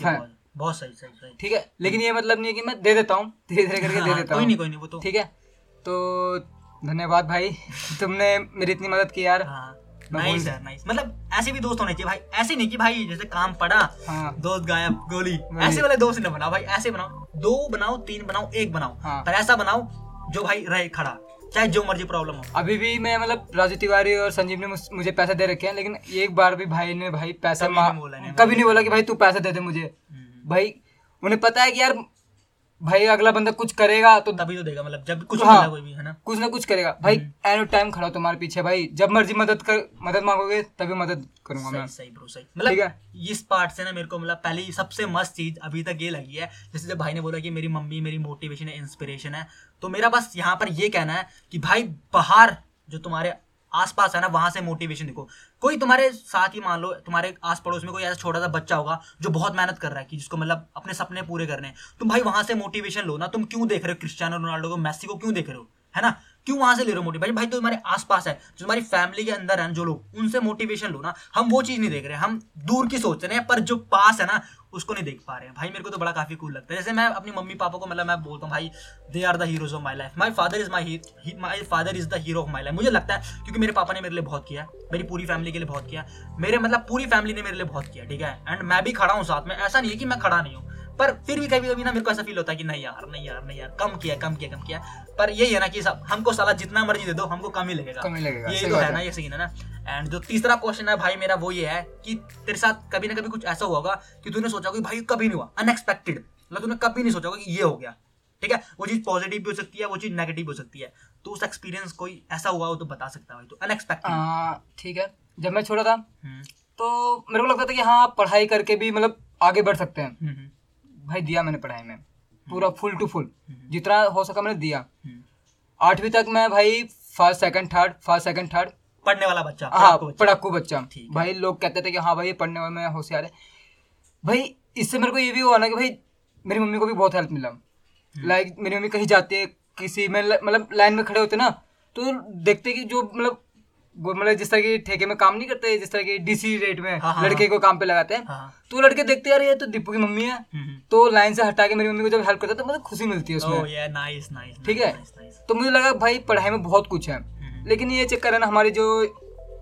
[SPEAKER 1] बहुत सही सही सही।
[SPEAKER 2] ठीक है? लेकिन ये मतलब नहीं है कि मैं दे देता हूँ। धीरे धीरे करके दे
[SPEAKER 1] हाँ,
[SPEAKER 2] देता
[SPEAKER 1] कोई नहीं कोई नहीं वो तो
[SPEAKER 2] ठीक है? तो धन्यवाद भाई। तुमने मेरी इतनी मदद की यार।
[SPEAKER 1] हाँ। नाइस
[SPEAKER 2] बोल-
[SPEAKER 1] नाइस मतलब ऐसे भी दोस्त होने चाहिए भाई। ऐसे नहीं कि भाई जैसे काम पड़ा
[SPEAKER 2] हाँ।
[SPEAKER 1] दोस्त गायब गोली। ऐसे वाले दोस्त नहीं बनाओ भाई। ऐसे बनाओ। दो बनाओ तीन बनाओ एक बनाओ।
[SPEAKER 2] हाँ।
[SPEAKER 1] पर ऐसा बनाओ जो भाई रहे खड़ा। चाहे जो मर्ज़ी प्रॉब्लम हो।
[SPEAKER 2] अभी भी मैं मतलब राजू तिवारी और संजीव ने मुझ- पैसे दे रखे हैं लेकिन एक बार भी भाई ने भाई पैसा
[SPEAKER 1] कभी नहीं बोला
[SPEAKER 2] कभी नहीं बोला कि भाई तू पैसा दे दे मुझे।
[SPEAKER 1] हम्म,
[SPEAKER 2] भाई उन्हें पता है कि यार भाई अगला बंदा कुछ करेगा तो
[SPEAKER 1] तभी तो देगा मतलब जब कुछ
[SPEAKER 2] हाँ।
[SPEAKER 1] कोई भी है ना?
[SPEAKER 2] कुछ ना कुछ करेगा। भाई
[SPEAKER 1] हम्म।
[SPEAKER 2] एनो टाइम खड़ा तुम्हारे पीछे भाई। जब मर्ज़ी मदद कर मदद मांगोगे तभी मदद करूँगा मैं।
[SPEAKER 1] सही सही। ब्रो सही मतलब इस पार्ट से ना मेरे को मतलब पहली सबसे मस्त चीज़ अभी तक ये लगी है जैसे जब भाई ने बोला कि मेरी मम्मी मेरी मोटिवेशन है इंस्पिरेशन है तो मेरा बस यहाँ पर ये कहना है कि भाई बाहर जो तुम्हारे आसपास है ना वहाँ से मोटिवेशन देखो। कोई तुम्हारे साथ ही मान लो, तुम्हारे आस पड़ोस में कोई ऐसा छोटा सा बच्चा होगा जो बहुत मेहनत कर रहा है कि जिसको मतलब अपने सपने पूरे करने हैं। तुम भाई वहाँ से मोटिवेशन लो ना, तुम क्यों देख रहे हो क्रिस्टियानो रोनाल्डो को मैसी को क्यों देख रहे हो? है ना? क्यों वहाँ से ले रहे हो मोटिवेशन भाई तो तुम्हारे आसपास है, जो तुम्हारी फैमिली के अंदर है, जो लोग, उनसे मोटिवेशन लो ना। हम वो चीज़ नहीं देख रहे हम दूर की सोच रहे हैं, पर जो पास है ना, उसको नहीं देख पा रहे हैं। भाई, मेरे को तो बड़ा काफ़ी कूल लगता है। जैसे मैं अपनी मम्मी पापा को मतलब मैं बोलता हूँ, भाई they are the heroes of my life my father is my my father is the hero of my life मुझे लगता है, क्योंकि मेरे पापा ने मेरे लिए बहुत किया मेरी पूरी फैमिली के लिए बहुत किया मेरे मतलब पूरी फैमिली ने मेरे लिए बहुत किया ठीक है? एंड मैं भी खड़ा हूँ साथ में। ऐसा नहीं है कि मैं खड़ा नहीं हूँ। पर फिर भी कभी कभी ना मेरे को ऐसा फील होता है कि नहीं यार नहीं यार नहीं यार कम किया कम किया कम किया। पर यही है ना कि सब हमको साला जितना मर्ज़ी दे दो हमको कम ही लगेगा।
[SPEAKER 2] कम ही लगेगा,
[SPEAKER 1] ये तो है। ना ये सीन है ना। एंड जो तीसरा क्वेश्चन है भाई मेरा वो ये है कि तेरे साथ कभी ना कभी कुछ ऐसा हुआ होगा कि तूने सोचा कि भाई कभी नहीं हुआ अनएक्सपेक्टेड मतलब तूने कभी नहीं सोचा होगा कि ये हो गया। ठीक है? वो चीज़ पॉजिटिव भी हो सकती है वो चीज़ नेगेटिव हो सकती है। तो उस एक्सपीरियंस कोई ऐसा हुआ हो तो बता सकता है तो अनएक्सपेक्टेड
[SPEAKER 2] ठीक है। जब मैं छोटा था तो मेरे को लगता था कि हाँ पढ़ाई करके भी मतलब आगे बढ़ सकते हैं। भाई दिया मैंने पढ़ाई में। पूरा फुल टू फुल जितना हो सका मैंने दिया। आठवीं तक मैं भाई first second third first second third
[SPEAKER 1] पढ़ने वाला बच्चा
[SPEAKER 2] हाँ
[SPEAKER 1] पढ़ाकू बच्चा।
[SPEAKER 2] बच्चा। भाई लोग कहते थे कि हाँ भाई पढ़ने पढ़ने में होशियार है। भाई इससे मेरे को ये भी हुआ ना कि भाई मेरी मम्मी को भी बहुत हेल्प मिला। लाइक मेरी मम्मी कहीं जाती है किसी में मतलब लाइन में खड़े होते ना तो देखते कि जो मतलब मतलब जिस तरह की ठेके में काम नहीं करते जिस तरह की डीसी रेट में
[SPEAKER 1] हाँ, हाँ,
[SPEAKER 2] लड़के को काम पे लगाते हैं
[SPEAKER 1] हाँ
[SPEAKER 2] तो लड़के देखते यार ये तो दीपू की मम्मी है।
[SPEAKER 1] हम्म,
[SPEAKER 2] तो लाइन से हटा के मेरी मम्मी को जब हेल्प करता है तो मुझे खुशी मिलती है उसमें।
[SPEAKER 1] नाइस नाइस
[SPEAKER 2] ठीक है? तो मुझे लगा भाई पढ़ाई में बहुत कुछ है।
[SPEAKER 1] हम्म।
[SPEAKER 2] लेकिन ये चक्कर है ना हमारे जो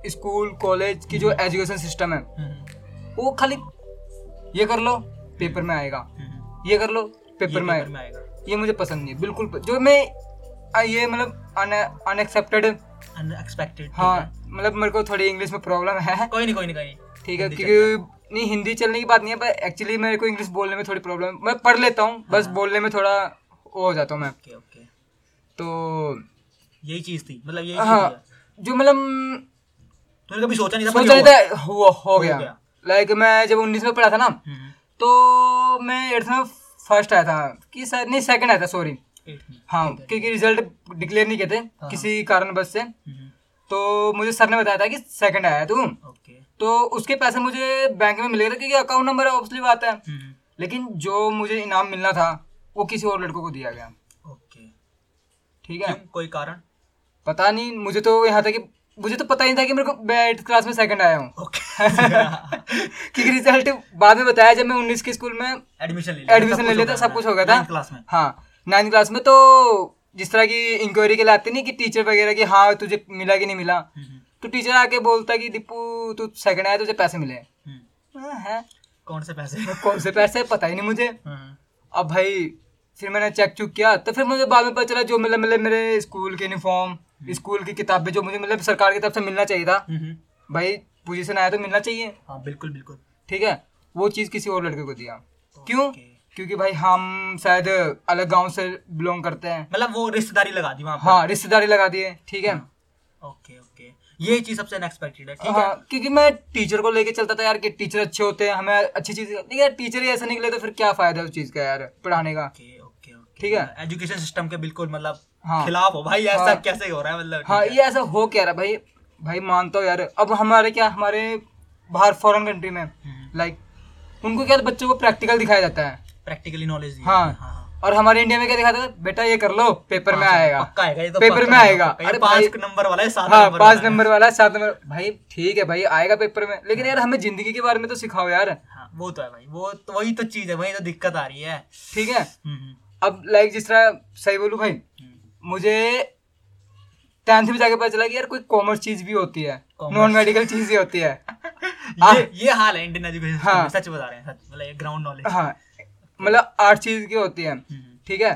[SPEAKER 2] स्कूल कॉलेज की जो एजुकेशन सिस्टम है वो खाली ये कर लो पेपर में आएगा। ये कर लो पेपर में आएगा।
[SPEAKER 1] आएगा।
[SPEAKER 2] ये मुझे पसंद नहीं है बिल्कुल जो मैं ये मतलब अनएक्सेप्टेड
[SPEAKER 1] अनएक्सपेक्टेड
[SPEAKER 2] हाँ मतलब मेरे को थोड़ी इंग्लिश में प्रॉब्लम है।
[SPEAKER 1] कोई नहीं कोई नहीं कोई नहीं।
[SPEAKER 2] ठीक है क्योंकि नहीं हिंदी चलने की बात नहीं है पर एक्चुअली मेरे को इंग्लिश बोलने में थोड़ी प्रॉब्लम मैं पढ़ लेता हूँ बस
[SPEAKER 1] हाँ।
[SPEAKER 2] बोलने में थोड़ा वो हो जाता हूँ मैं।
[SPEAKER 1] Okay okay.
[SPEAKER 2] तो
[SPEAKER 1] यही चीज़ थी मतलब यही
[SPEAKER 2] हाँ जो मतलब
[SPEAKER 1] तूने कभी सोचा नहीं था
[SPEAKER 2] सोचा नहीं था हुआ हो गया। लाइक मैं जब उन्नीस में पढ़ा था ना
[SPEAKER 1] हम्म,
[SPEAKER 2] तो मैं एट्थ में फ़र्स्ट आया था कि नहीं सेकंड आया था सॉरी। हाँ क्योंकि रिज़ल्ट डिक्लेयर नहीं थे
[SPEAKER 1] हाँ।
[SPEAKER 2] किसी कारणवश से।
[SPEAKER 1] हम्म,
[SPEAKER 2] तो मुझे सर ने बताया था कि सेकंड आया तू। तो उसके पैसे मुझे बैंक में मिले थे क्योंकि अकाउंट नंबर ऑब्वियसली बात है।
[SPEAKER 1] हम्म,
[SPEAKER 2] लेकिन जो मुझे इनाम मिलना था वो किसी और लड़कों को दिया गया।
[SPEAKER 1] ओके।
[SPEAKER 2] ठीक है?
[SPEAKER 1] कोई कारण?
[SPEAKER 2] पता नहीं मुझे तो यहाँ तक कि मुझे तो पता ही नहीं था कि मेरे को एट्थ क्लास में सेकंड आया हूँ।
[SPEAKER 1] ओके।
[SPEAKER 2] क्योंकि रिज़ल्ट बाद में बताया जब मैं उन्नीस के स्कूल में
[SPEAKER 1] एडमिशन ले लिया
[SPEAKER 2] एडमिशन ले लिया था सब कुछ हो गया था।
[SPEAKER 1] क्लास में।
[SPEAKER 2] हाँ। नाइन्थ क्लास में तो जिस तरह की इंक्वायरी के लिए आते नहीं कि टीचर वगैरह की हाँ तुझे मिला कि नहीं मिला?
[SPEAKER 1] हम्म,
[SPEAKER 2] तो टीचर आके बोलता कि दीपू तू सेकंड आया तुझे पैसे मिले
[SPEAKER 1] हम्म,
[SPEAKER 2] हाँ,
[SPEAKER 1] कौन से पैसे?
[SPEAKER 2] कौन से पैसे? पता ही नहीं मुझे।
[SPEAKER 1] हाँ,
[SPEAKER 2] अब भाई फिर मैंने चेक चुक किया तो फिर मुझे बाद में पता चला जो मतलब मतलब मेरे स्कूल के यूनिफॉर्म स्कूल की किताबें जो मुझे मतलब सरकार की तरफ़ से मिलना चाहिए था।
[SPEAKER 1] हम्म, हम्म।
[SPEAKER 2] भाई पोजीशन आया तो मिलना चाहिए।
[SPEAKER 1] हाँ बिल्कुल बिल्कुल।
[SPEAKER 2] ठीक है? वो चीज़ किसी और लड़के को दिया। क्यों। क्योंकि भाई हम शायद अलग गाँव से बिलोंग करते हैं।
[SPEAKER 1] मतलब वो रिश्तेदारी लगा दी वहाँ
[SPEAKER 2] हाँ रिश्तेदारी लगा दिए ठीक है?
[SPEAKER 1] Okay okay. ये चीज़ सबसे अनएक्सपेक्टेड है ठीक है?
[SPEAKER 2] हाँ क्योंकि मैं टीचर को लेके चलता था यार कि टीचर अच्छे होते हैं हमें अच्छी चीज़ नहीं यार टीचर ही ऐसा निकले तो फिर क्या फ़ायदा उस चीज़ का यार पढ़ाने का?
[SPEAKER 1] Okay okay okay.
[SPEAKER 2] ठीक है।
[SPEAKER 1] एजुकेशन सिस्टम के बिल्कुल मतलब
[SPEAKER 2] हाँ।
[SPEAKER 1] खिलाफ हो भाई ऐसा
[SPEAKER 2] हाँ।
[SPEAKER 1] कैसे हो रहा है मतलब
[SPEAKER 2] हाँ ये ऐसा हो क्या रहा भाई भाई मानता हूँ यार अब हमारे क्या हमारे बाहर फॉरेन कंट्री में
[SPEAKER 1] हम्म।
[SPEAKER 2] लाइक उनको क्या बच्चों को प्रैक्टिकल दिखाया जाता है?
[SPEAKER 1] प्रैक्टिकली नॉलेज दी
[SPEAKER 2] हाँ।
[SPEAKER 1] हाँ
[SPEAKER 2] और हमारे इंडिया में क्या दिखाता है बेटा ये कर लो पेपर में
[SPEAKER 1] हाँ,
[SPEAKER 2] आएगा।
[SPEAKER 1] पक्का आएगा ये तो
[SPEAKER 2] पेपर में आएगा। अरे
[SPEAKER 1] पाँच नंबर वाला है सात
[SPEAKER 2] हाँ
[SPEAKER 1] नंबर
[SPEAKER 2] पाँच नंबर वाला है सात नंबर भाई ठीक है भाई आएगा पेपर में। लेकिन यार हमें ज़िंदगी के बारे में तो सिखाओ यार।
[SPEAKER 1] हाँ वो तो है भाई वो तो वही तो चीज़ है वही तो दिक्कत आ रही है।
[SPEAKER 2] ठीक है?
[SPEAKER 1] हम्म, हम्म,
[SPEAKER 2] अब लाइक जिस तरह सही बोलू भाई
[SPEAKER 1] हम्म।
[SPEAKER 2] मुझे टेंथ में जाके पता चला कि यार कोई कॉमर्स चीज़ भी होती है। नॉन मेडिकल चीज़ भी होती है।
[SPEAKER 1] ये ये हाल है इंडियन एजुकेशन
[SPEAKER 2] हाँ।
[SPEAKER 1] सच बता रहे हैं सच मतलब ग्राउंड नॉलेज
[SPEAKER 2] हाँ मतलब आठ चीज़ की होती है। ठीक है?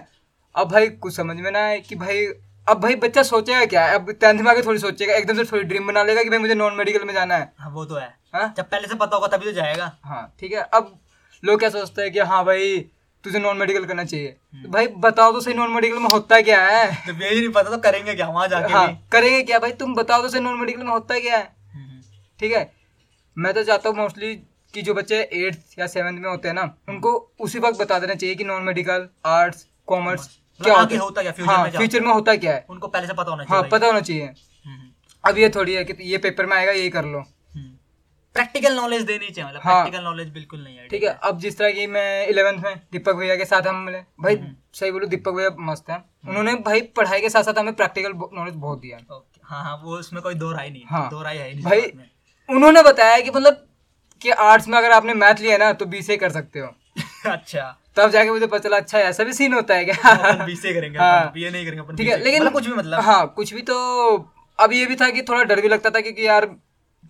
[SPEAKER 2] अब भाई कुछ समझ में ना आए कि भाई अब भाई बच्चा सोचेगा क्या? अब टेंथ में आके थोड़ी सोचेगा एकदम से थोड़ी ड्रीम बना लेगा कि भाई मुझे नॉन मेडिकल में जाना है।
[SPEAKER 1] हाँ वो तो है।
[SPEAKER 2] हाँ?
[SPEAKER 1] जब पहले से पता होगा तभी तो जाएगा।
[SPEAKER 2] हाँ ठीक है? अब लोग क्या सोचते हैं कि हाँ भाई तुझे नॉन मेडिकल करना चाहिए।
[SPEAKER 1] हम्म।
[SPEAKER 2] तो भाई बताओ तो सही नॉन मेडिकल में होता क्या है?
[SPEAKER 1] जब यही नहीं पता तो करेंगे क्या वहाँ जाके
[SPEAKER 2] हाँ करेंगे क्या? भाई तुम बताओ तो सही नॉन मेडिकल में होता क्या है?
[SPEAKER 1] हम्म,
[SPEAKER 2] ठीक है? मैं तो चाहता हूँ मोस्टली कि जो बच्चे एट्थ या सेवन्थ में होते हैं ना उनको उसी वक्त बता देना चाहिए कि नॉन मेडिकल आर्ट्स कॉमर्स क्या
[SPEAKER 1] होता फ्यूचर
[SPEAKER 2] हाँ
[SPEAKER 1] में
[SPEAKER 2] फ्यूचर में होता क्या है?
[SPEAKER 1] उनको पहले से पता होना चाहिए हाँ
[SPEAKER 2] पता होना चाहिए।
[SPEAKER 1] हम्म,
[SPEAKER 2] अब ये थोड़ी है कि ये पेपर में आएगा यही कर लो।
[SPEAKER 1] प्रैक्टिकल नॉलेज देनी चाहिए मतलब
[SPEAKER 2] हाँ।
[SPEAKER 1] प्रैक्टिकल नॉलेज बिल्कुल नहीं है।
[SPEAKER 2] ठीक है अब जिस तरह की मैं इलेवेंथ में दीपक भैया के साथ हम मिले भाई
[SPEAKER 1] हम्म।
[SPEAKER 2] सही बोलो दीपक भैया मस्त है। उन्होंने भाई पढ़ाई के साथ साथ हमें प्रैक्टिकल नॉलेज बहुत दिया
[SPEAKER 1] हाँ। हाँ वो उसमें कोई दो राय नहीं है
[SPEAKER 2] हाँ।
[SPEAKER 1] दो राय है नहीं
[SPEAKER 2] भाई। उन्होंने बताया कि मतलब कि आर्ट्स में अगर आपने मैथ लिया ना तो बी से कर सकते हो।
[SPEAKER 1] अच्छा।
[SPEAKER 2] तब जाके मुझे पता चला अच्छा ऐसा भी सीन होता है क्या?
[SPEAKER 1] बीसीए करेंगे
[SPEAKER 2] हाँ।
[SPEAKER 1] बीए नहीं करेंगे
[SPEAKER 2] ठीक है लेकिन
[SPEAKER 1] मतलब कुछ भी मतलब।
[SPEAKER 2] हाँ कुछ भी तो अब ये भी था कि थोड़ा डर भी लगता था क्योंकि यार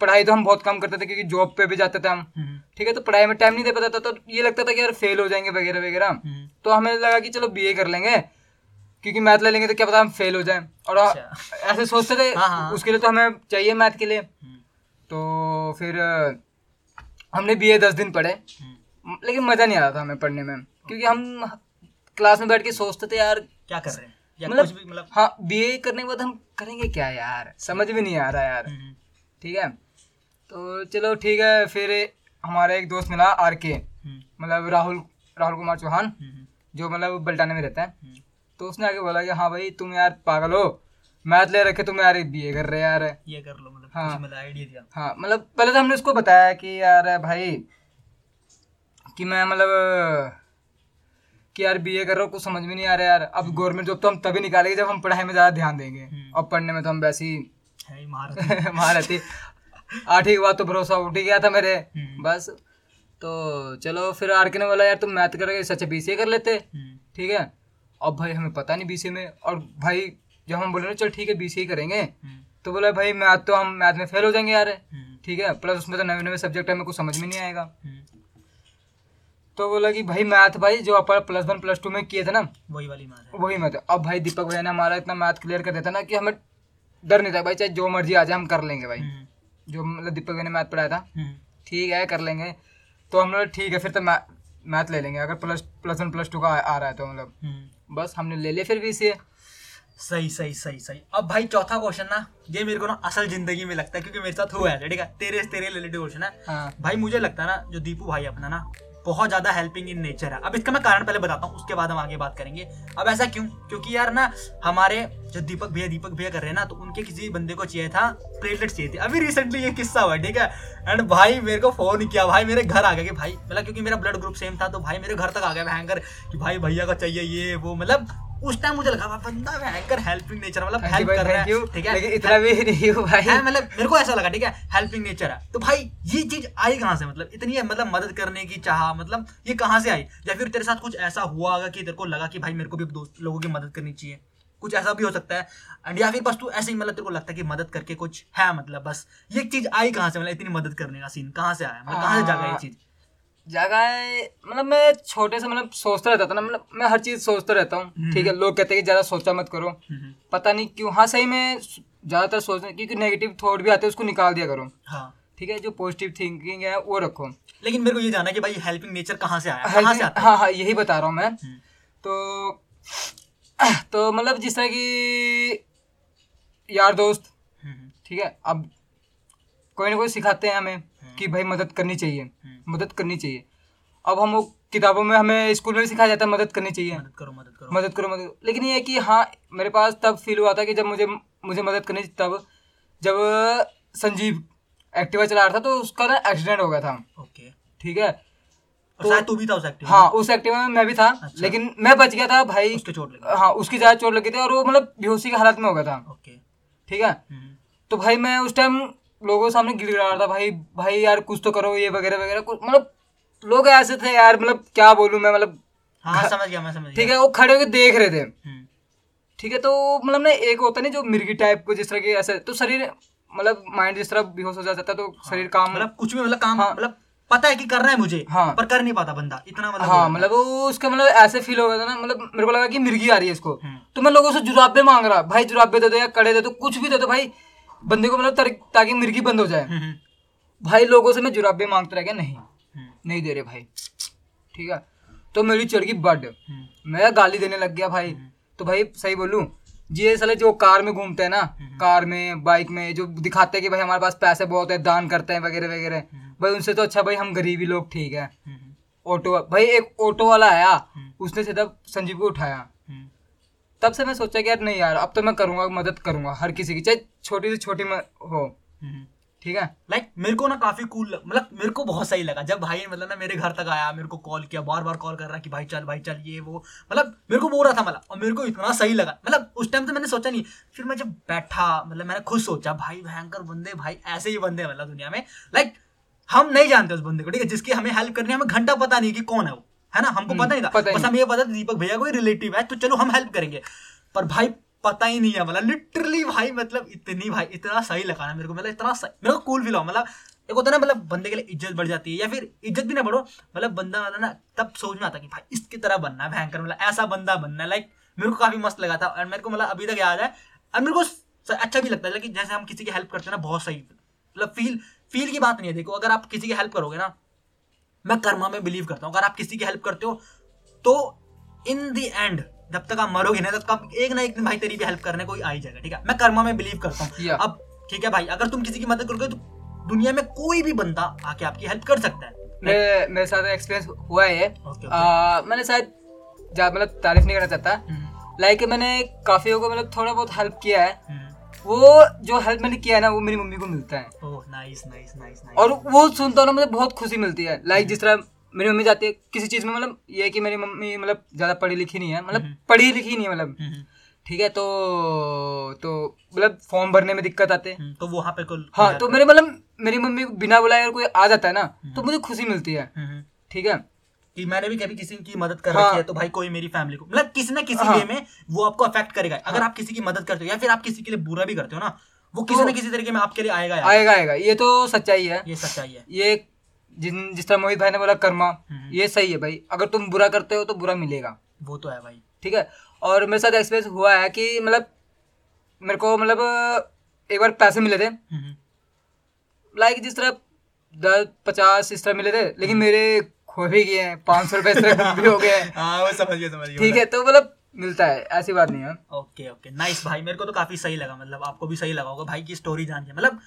[SPEAKER 2] पढ़ाई तो हम बहुत कम करते थे क्योंकि जॉब पे भी जाते थे हम।
[SPEAKER 1] हम्म,
[SPEAKER 2] ठीक है तो पढ़ाई में टाइम नहीं दे पाता था तो ये लगता था कि यार फेल हो जाएँगे वगैरह वगैरह।
[SPEAKER 1] हम्म,
[SPEAKER 2] तो हमें लगा कि चलो बीए कर लेंगे क्योंकि मैथ ले लेंगे तो क्या पता हम फेल हो जाएँ। और
[SPEAKER 1] अच्छा।
[SPEAKER 2] ऐसे सोचते थे
[SPEAKER 1] हाँ, हाँ।
[SPEAKER 2] उसके लिए तो हमें चाहिए मैथ के लिए।
[SPEAKER 1] हम्म,
[SPEAKER 2] तो फिर अ, बी ए दस दिन पढ़े।
[SPEAKER 1] हम्म।
[SPEAKER 2] लेकिन मज़ा नहीं आ रहा था हमें पढ़ने में। क्योंकि हम क्लास में बैठ के सोचते थे यार
[SPEAKER 1] क्या कर रहे हैं?
[SPEAKER 2] मतलब
[SPEAKER 1] मतलब
[SPEAKER 2] हाँ बीए करने के बाद हम करेंगे क्या यार? समझ भी नहीं आ रहा यार।
[SPEAKER 1] हम्म,
[SPEAKER 2] ठीक है? तो चलो ठीक है फिर हमारा एक दोस्त मिला आर के
[SPEAKER 1] हम्म,
[SPEAKER 2] मतलब राहुल राहुल कुमार चौहान
[SPEAKER 1] हम्म,
[SPEAKER 2] जो मतलब बल्टाने में रहता है।
[SPEAKER 1] हम्म,
[SPEAKER 2] तो उसने आके बोला कि हाँ भाई तुम यार पागल हो। मैथ ले रखे तुम यार बीए कर रहे यार।
[SPEAKER 1] ये कर लो मतलब
[SPEAKER 2] हाँ।
[SPEAKER 1] मतलब आइडिया दिया।
[SPEAKER 2] हाँ मतलब पहले तो हमने उसको बताया कि यार भाई कि मैं मतलब कि यार बीए कर रहा हूँ कुछ समझ में नहीं आ रहा यार। अब गवर्नमेंट जॉब तो हम तभी निकालेंगे जब हम पढ़ाई में ज़्यादा ध्यान देंगे।
[SPEAKER 1] हम्म।
[SPEAKER 2] अब पढ़ने में तो हम वैसे ही
[SPEAKER 1] है ही महारत।
[SPEAKER 2] महारथी आठवीं के बाद तो भरोसा उठ ही गया था मेरे।
[SPEAKER 1] हम्म।
[SPEAKER 2] बस तो चलो फिर आर के ने बोला यार तुम मैथ करोगे सच बी कर लेते।
[SPEAKER 1] हम्म,
[SPEAKER 2] ठीक है? अब भाई हमें पता नहीं बी में। और भाई जब हम बोले ना चल ठीक है बी सी करेंगे
[SPEAKER 1] हम्म,
[SPEAKER 2] तो बोला भाई मैथ तो हम मैथ में फेल हो जाएँगे यार।
[SPEAKER 1] हम्म,
[SPEAKER 2] ठीक है प्लस उसमें तो नए नए सब्जेक्ट हमें कुछ समझ में नहीं आएगा।
[SPEAKER 1] हम्म,
[SPEAKER 2] तो बोला कि भाई मैथ भाई जो अपन प्लस वन प्लस टू में किए थे ना
[SPEAKER 1] वही वाली मार है।
[SPEAKER 2] वही मैथ अब भाई दीपक भैया ने हमारा इतना मैथ क्लियर कर देता ना कि हमें डर नहीं था भाई चाहे जो मर्ज़ी आ जाए हम कर लेंगे भाई। जो मतलब दीपक भैया ने मैथ पढ़ाया था। ठीक है कर लेंगे। तो हम लोग ठीक है फिर तो मैथ ले लेंगे अगर plus plus one plus two का आ, रहा है तो मतलब। बस हमने ले लिया फिर भी इसे
[SPEAKER 1] सही सही सही सही। अब भाई चौथा क्वेश्चन ना ये मेरे को ना असल ज़िंदगी में लगता है क्योंकि मेरे साथ हुआ है ठीक है? तेरे तेरे रिलेटेड क्वेश्चन है।
[SPEAKER 2] हाँ।
[SPEAKER 1] भाई मुझे लगता है ना जो दीपू भाई अपना ना बहुत ज़्यादा हेल्पिंग इन नेचर है। अब इसका मैं कारण पहले बताता हूँ उसके बाद हम आगे बात करेंगे। अब ऐसा क्यों? क्योंकि यार ना हमारे जो दीपक भैया दीपक भैया कर रहे हैं ना तो उनके किसी बंदे को चाहिए था प्लेटलेट चाहिए थे। अभी रिसेंटली ये किस्सा हुआ ठीक है? एंड भाई मेरे को फ़ोन किया भाई मेरे घर आ गया कि भाई मतलब क्योंकि मेरा ब्लड ग्रुप सेम था तो भाई मेरे घर तक आ गया भयंकर कि भाई भैया को चाहिए ये वो मतलब उस टाइम मुझे लगा बंदा भयंकर हेल्पिंग नेचर मतलब हेल्प कर रहा है ठीक है?
[SPEAKER 2] लेकिन इतना भी नहीं हूँ भाई।
[SPEAKER 1] है मतलब मेरे को ऐसा लगा ठीक है? हेल्पिंग नेचर है। तो भाई ये चीज़ आई कहाँ से? मतलब इतनी मतलब मदद करने की चाह मतलब ये कहाँ से आई? या फिर तेरे साथ कुछ ऐसा हुआ होगा कि तेरे को लगा कि भाई मेरे को भी दोस्त लोगों की मदद करनी चाहिए? कुछ ऐसा भी हो सकता है? एंड या फिर बस तू ऐसे ही मतलब तेरे को लगता है कि मदद करके कुछ है मतलब बस। ये चीज़ आई कहाँ से मतलब इतनी मदद करने का सीन कहाँ से आया? मतलब कहाँ से जागा ये चीज़?
[SPEAKER 2] जगह मतलब मैं छोटे से मतलब सोचता रहता था ना मतलब मैं हर चीज़ सोचता रहता हूँ।
[SPEAKER 1] हम्म।
[SPEAKER 2] ठीक है लोग कहते हैं कि ज़्यादा सोचा मत करो।
[SPEAKER 1] हम्म,
[SPEAKER 2] पता नहीं क्यों हाँ सही में ज़्यादातर सोचने क्योंकि नेगेटिव थॉट भी आते हैं उसको निकाल दिया करो।
[SPEAKER 1] हाँ।
[SPEAKER 2] ठीक है जो पॉजिटिव थिंकिंग है वो रखो।
[SPEAKER 1] लेकिन मेरे को ये जानना है कि भाई हेल्पिंग नेचर कहाँ से आया? कहाँ से आता हाँ?
[SPEAKER 2] हाँ यही बता रहा हूँ मैं।
[SPEAKER 1] हम्म,
[SPEAKER 2] तो तो मतलब जिस तरह की यार दोस्त
[SPEAKER 1] हम्म,
[SPEAKER 2] ठीक है अब कोई ना कोई सिखाते हैं हमें। कि भाई मदद करनी चाहिए।
[SPEAKER 1] हम्म।
[SPEAKER 2] मदद करनी चाहिए। अब हम लोग किताबों में हमें स्कूल में भी सिखाया जाता है मदद करनी चाहिए।
[SPEAKER 1] मदद करो मदद करो।
[SPEAKER 2] मदद करो मदद लेकिन ये है कि हाँ मेरे पास तब फील हुआ था कि जब मुझे मुझे मदद करनी तब जब संजीव एक्टिवा चला रहा था तो उसका ना एक्सीडेंट हो गया था।
[SPEAKER 1] ओके।
[SPEAKER 2] ठीक है? तो-
[SPEAKER 1] शायद तू भी था उस एक्टिव
[SPEAKER 2] हाँ उस एक्टिवा में मैं भी था
[SPEAKER 1] अच्छा।
[SPEAKER 2] लेकिन मैं बच गया था भाई।
[SPEAKER 1] उसके चोट लगी।
[SPEAKER 2] हाँ उसकी ज़्यादा चोट लगी थी और वो मतलब बेहोशी की हालत में हो गया था।
[SPEAKER 1] ओके।
[SPEAKER 2] ठीक है?
[SPEAKER 1] हम्म,
[SPEAKER 2] तो भाई मैं उस टाइम लोगों के सामने गिड़गिड़ा रहा था भाई भाई यार कुछ तो करो ये वगैरह वगैरह कुछ मतलब लोग ऐसे थे यार मतलब क्या बोलूँ मैं मतलब
[SPEAKER 1] हाँ हाँ, समझ गया मैं समझ
[SPEAKER 2] ठीक है वो खड़े होकर देख रहे थे
[SPEAKER 1] हम्म,
[SPEAKER 2] ठीक है तो मतलब ना एक होता नहीं जो मिर्गी टाइप को जिस तरह के ऐसे तो शरीर मतलब माइंड जिस तरह बेहोश हो जाता है तो शरीर काम
[SPEAKER 1] मतलब कुछ भी मतलब काम
[SPEAKER 2] हाँ।
[SPEAKER 1] मतलब पता है कि करना है मुझे
[SPEAKER 2] हाँ।
[SPEAKER 1] पर कर नहीं पाता बंदा इतना मतलब
[SPEAKER 2] हाँ मतलब वो उसका मतलब ऐसे फील हो गया था ना मतलब मेरे को लगा कि मिर्गी आ रही है इसको
[SPEAKER 1] हम्म।
[SPEAKER 2] तो मैं लोगों से जुराबे मांग रहा भाई जुराबे दे दो या कड़े दे दो कुछ भी दे दो भाई बंदे को मतलब ताकि मिर्गी बंद हो जाए।
[SPEAKER 1] हम्म, हम्म,
[SPEAKER 2] भाई लोगों से मैं जुराबे माँगता रह गया नहीं।
[SPEAKER 1] हम्म,
[SPEAKER 2] नहीं दे रहे भाई। ठीक है? तो मेरी चढ़ गई बड। मैं गाली देने लग गया भाई। तो भाई सही बोलूँ ये साले जो कार में घूमते हैं ना कार में बाइक में जो दिखाते हैं कि भाई हमारे पास पैसे बहुत है दान करते हैं वगैरह वगैरह। भाई उनसे तो अच्छा भाई हम गरीबी लोग ठीक है। ऑटो भाई एक ऑटो वाला आया। उसने सीधा संजीव को उठाया। तब से मैं सोचा कि यार नहीं यार अब तो मैं करूँगा मदद करूँगा हर किसी की चाहे छोटी से छोटी में हो।
[SPEAKER 1] हम्म।
[SPEAKER 2] ठीक है?
[SPEAKER 1] लाइक like, मेरे को ना काफ़ी कूल मतलब मेरे को बहुत सही लगा। जब भाई मतलब ना मेरे घर तक आया मेरे को कॉल किया बार बार कॉल कर रहा कि भाई चल भाई चल ये वो। मतलब मेरे को बोल रहा था मतलब और मेरे को इतना सही लगा। मतलब उस टाइम तो मैंने सोचा नहीं। फिर मैं जब बैठा मतलब मैंने खुद सोचा भाई भयंकर बंदे भाई ऐसे ही बंदे मतलब दुनिया में। लाइक हम नहीं जानते उस बंदे को ठीक है? जिसकी हमें हेल्प करनी है हमें घंटा पता नहीं कि कौन है वो। है ना? हमको पता नहीं था। बस। हमें ये पता दीपक भैया कोई रिलेटिव है तो चलो हम हेल्प करेंगे। पर भाई पता ही नहीं है मतलब लिटरली भाई मतलब इतनी भाई इतना सही लगा ना मेरे को। मतलब इतना सही मेरे को कूल फील हुआ। मतलब एक होता है ना मतलब बंदे के लिए इज़्ज़त बढ़ जाती है या फिर इज़्ज़त भी ना बढ़ो मतलब बंदा मतलब ना तब सोच में आता कि भाई इसकी तरह बनना है भयंकर मतलब ऐसा बंदा बनना है। लाइक मेरे को काफ़ी मस्त लगा था और मेरे को मतलब अभी तक याद है और मेरे को अच्छा भी लगता है लेकिन जैसे हम किसी की हेल्प करते हैं ना बहुत सही मतलब फील फील की बात नहीं है। देखो अगर आप किसी की हेल्प करोगे ना मैं कर्मा में बिलीव करता हूँ। अगर आप किसी की हेल्प करते हो तो इन द एंड जब तक आप मरोगे ना तब तक आप एक ना एक दिन भाई तेरी भी हेल्प करने कोई आ ही जाएगा ठीक है? मैं कर्मा में बिलीव करता हूँ. अब ठीक है भाई अगर तुम किसी की मदद करोगे तो दुनिया में कोई भी बंदा आके आपकी हेल्प कर सकता है।
[SPEAKER 2] मेरे मेरे साथ एक्सपीरियंस हुआ है आ, मैंने शायद मतलब तारीफ़ नहीं करना चाहता।
[SPEAKER 1] हम्म,
[SPEAKER 2] लाइक मैंने काफियों को मतलब थोड़ा बहुत हेल्प किया है।
[SPEAKER 1] हम्म।
[SPEAKER 2] वो जो हेल्प मैंने किया है ना वो मेरी मम्मी को मिलता है।
[SPEAKER 1] Oh nice nice nice nice
[SPEAKER 2] और वो सुनता हूँ ना मुझे बहुत खुशी मिलती है। लाइक जिस तरह मेरी मम्मी जाती है किसी चीज़ में मतलब ये है कि मेरी मम्मी मतलब ज़्यादा पढ़ी लिखी नहीं है मतलब
[SPEAKER 1] हम्म।
[SPEAKER 2] पढ़ी लिखी नहीं है मतलब।
[SPEAKER 1] हम्म,
[SPEAKER 2] ठीक है तो तो मतलब फॉर्म भरने में दिक्कत आते हैं।
[SPEAKER 1] हम्म, तो वहाँ पे कुल
[SPEAKER 2] हाँ तो मेरे मतलब मेरी मम्मी बिना बुलाए अगर कोई आ जाता है ना तो मुझे खुशी मिलती है।
[SPEAKER 1] हम्म, हम्म।
[SPEAKER 2] ठीक है?
[SPEAKER 1] कि मैंने भी कभी किसी की मदद कर
[SPEAKER 2] हाँ।
[SPEAKER 1] रखी है तो भाई कोई मेरी फैमिली को मतलब किसी ना किसी
[SPEAKER 2] हाँ।
[SPEAKER 1] वे में वो आपको अफेक्ट करेगा। अगर आप किसी की मदद करते हो या फिर आप किसी के लिए बुरा भी करते हो ना वो किसी
[SPEAKER 2] तो-
[SPEAKER 1] ना किसी तरीके में आपके लिए आएगा यार।
[SPEAKER 2] आएगा आएगा। ये तो सच्चाई है।
[SPEAKER 1] ये सच्चाई है।
[SPEAKER 2] ये जिन जिस तरह मोहित भाई ने बोला कर्मा
[SPEAKER 1] हम्म।
[SPEAKER 2] ये सही है भाई। अगर तुम बुरा करते हो तो बुरा मिलेगा।
[SPEAKER 1] वो तो है भाई।
[SPEAKER 2] ठीक है? और मेरे साथ एक्सपीरियंस हुआ है कि मतलब मेरे को मतलब एक बार पैसे मिले थे।
[SPEAKER 1] हम्म,
[SPEAKER 2] लाइक जिस तरह दस पचास इस तरह मिले थे लेकिन मेरे खो भी गए हैं। पाँच सौ तरह भी हो गए हाँ।
[SPEAKER 1] वो समझ गया समझ गया
[SPEAKER 2] ठीक है तो मतलब मिलता है ऐसी बात नहीं है।
[SPEAKER 1] ओके ओके नाइस भाई मेरे को तो काफ़ी सही लगा मतलब आपको भी सही लगा होगा भाई की स्टोरी जान के। मतलब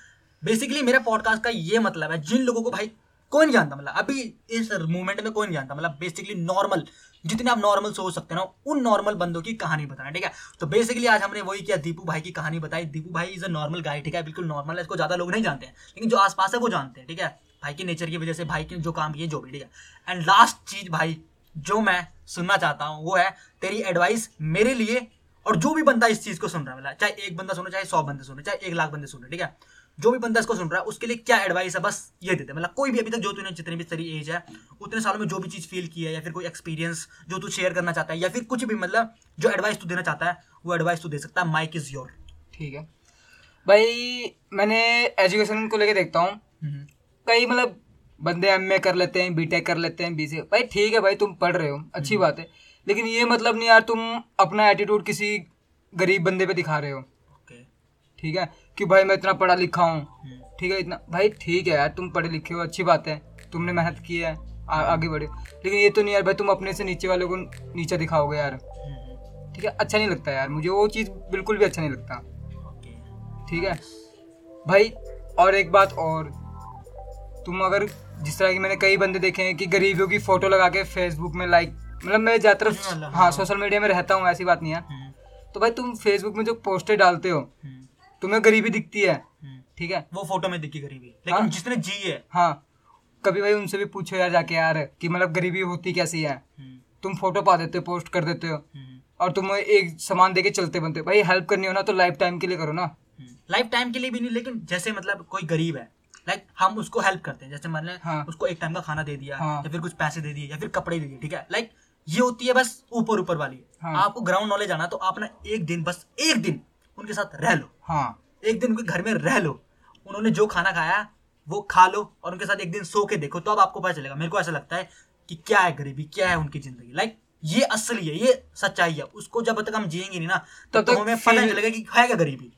[SPEAKER 1] बेसिकली मेरे पॉडकास्ट का ये मतलब है जिन लोगों को भाई कोई नहीं जानता मतलब अभी इस मूवमेंट में कोई नहीं जानता मतलब बेसिकली नॉर्मल जितने आप नॉर्मल सोच सकते हैं ना उन नॉर्मल बंदों की कहानी बताना ठीक है? तो बेसिकली आज हमने वही किया दीपू भाई की कहानी बताई। दीपू भाई इज़ अ नॉर्मल गाय ठीक है? बिल्कुल नॉर्मल है इसको ज़्यादा लोग नहीं जानते हैं लेकिन जो आसपास है वो जानते हैं ठीक है? भाई की नेचर की वजह से भाई के जो काम किए जो भी ठीक है? एंड लास्ट चीज़ भाई जो मैं सुनना चाहता हूँ वो है तेरी एडवाइस मेरे लिए और जो भी बंदा इस चीज़ को सुन रहा है मतलब चाहे एक बंदा सुनो चाहे सौ बंदे सुनो चाहे एक लाख बंदे सुन ठीक है? जो भी बंदा इसको सुन रहा है उसके लिए क्या एडवाइस है बस ये देते मतलब कोई भी अभी तक जो तूने जितनी भी तेरी एज है उतने सालों में जो भी चीज़ फील की है या फिर कोई एक्सपीरियंस जो तू शेयर करना चाहता है या फिर कुछ भी मतलब जो एडवाइस तू देना चाहता है वो एडवाइस तू दे सकता है। माइक इज़ योर
[SPEAKER 2] ठीक है। भाई मैंने एजुकेशन को लेके देखता हूँ। कई मतलब बंदे एमए कर लेते हैं बीटेक कर लेते हैं बीसी भाई ठीक है भाई तुम पढ़ रहे हो अच्छी
[SPEAKER 1] हम्म।
[SPEAKER 2] बात है। लेकिन ये मतलब नहीं यार तुम अपना एटीट्यूड किसी गरीब बंदे पे दिखा रहे हो। ठीक है? कि भाई मैं इतना पढ़ा लिखा हूँ।
[SPEAKER 1] हम्म,
[SPEAKER 2] ठीक है इतना। भाई ठीक है यार तुम पढ़े लिखे हो अच्छी बात है। तुमने मेहनत की है आ, आगे बढ़े। लेकिन ये तो नहीं यार भाई तुम अपने से नीचे वालों को नीचे दिखाओगे यार।
[SPEAKER 1] हम्म,
[SPEAKER 2] ठीक है? अच्छा नहीं लगता यार मुझे वो चीज़ बिल्कुल भी अच्छा नहीं लगता। ठीक है? भाई और एक बात और तुम अगर जिस तरह की मैंने कई बंदे देखे हैं कि गरीबियों की फ़ोटो लगा के फेसबुक में लाइक मतलब मैं ज़्यादातर हाँ। सोशल मीडिया में रहता हूँ ऐसी बात नहीं है।
[SPEAKER 1] हम्म,
[SPEAKER 2] तो भाई तुम फेसबुक में जो पोस्टर डालते हो
[SPEAKER 1] हम्म,
[SPEAKER 2] तुम्हें गरीबी दिखती है
[SPEAKER 1] हम्म।
[SPEAKER 2] ठीक है?
[SPEAKER 1] वो फ़ोटो में दिखी गरीबी। लेकिन
[SPEAKER 2] हाँ।
[SPEAKER 1] जिसने जी है।
[SPEAKER 2] हाँ। कभी भाई उनसे भी पूछो यार जाके यार कि मतलब गरीबी होती कैसी है? तुम फ़ोटो पा देते हो पोस्ट कर देते हो। और तुम एक सामान दे के चलते बनते हो। भाई हेल्प करनी हो ना तो लाइफ टाइम के लिए करो ना।
[SPEAKER 1] लाइफ टाइम के लिए भी नहीं लेकिन जैसे मतलब कोई गरीब है लाइक हम उसको हेल्प करते हैं। जैसे मान लें
[SPEAKER 2] हाँ।
[SPEAKER 1] उसको एक टाइम का खाना दे दिया
[SPEAKER 2] हाँ।
[SPEAKER 1] या फिर कुछ पैसे दे दिए या फिर कपड़े दे दिए ठीक है? लाइक ये होती है बस ऊपर ऊपर वाली।
[SPEAKER 2] हाँ।
[SPEAKER 1] आपको ग्राउंड नॉलेज आना तो आप ना एक दिन बस एक दिन उनके साथ रह लो।
[SPEAKER 2] हाँ।
[SPEAKER 1] एक दिन उनके घर में रह लो। उन्होंने जो खाना खाया वो खा लो और उनके साथ एक दिन सो के देखो तो अब आपको पता चलेगा। मेरे को ऐसा लगता है कि क्या है गरीबी क्या है उनकी ज़िंदगी। लाइक ये असली है ये सच्चाई है। उसको जब तक हम जिएँगे नहीं ना तब तक हमें पता नहीं चलेगा कि है क्या गरीबी।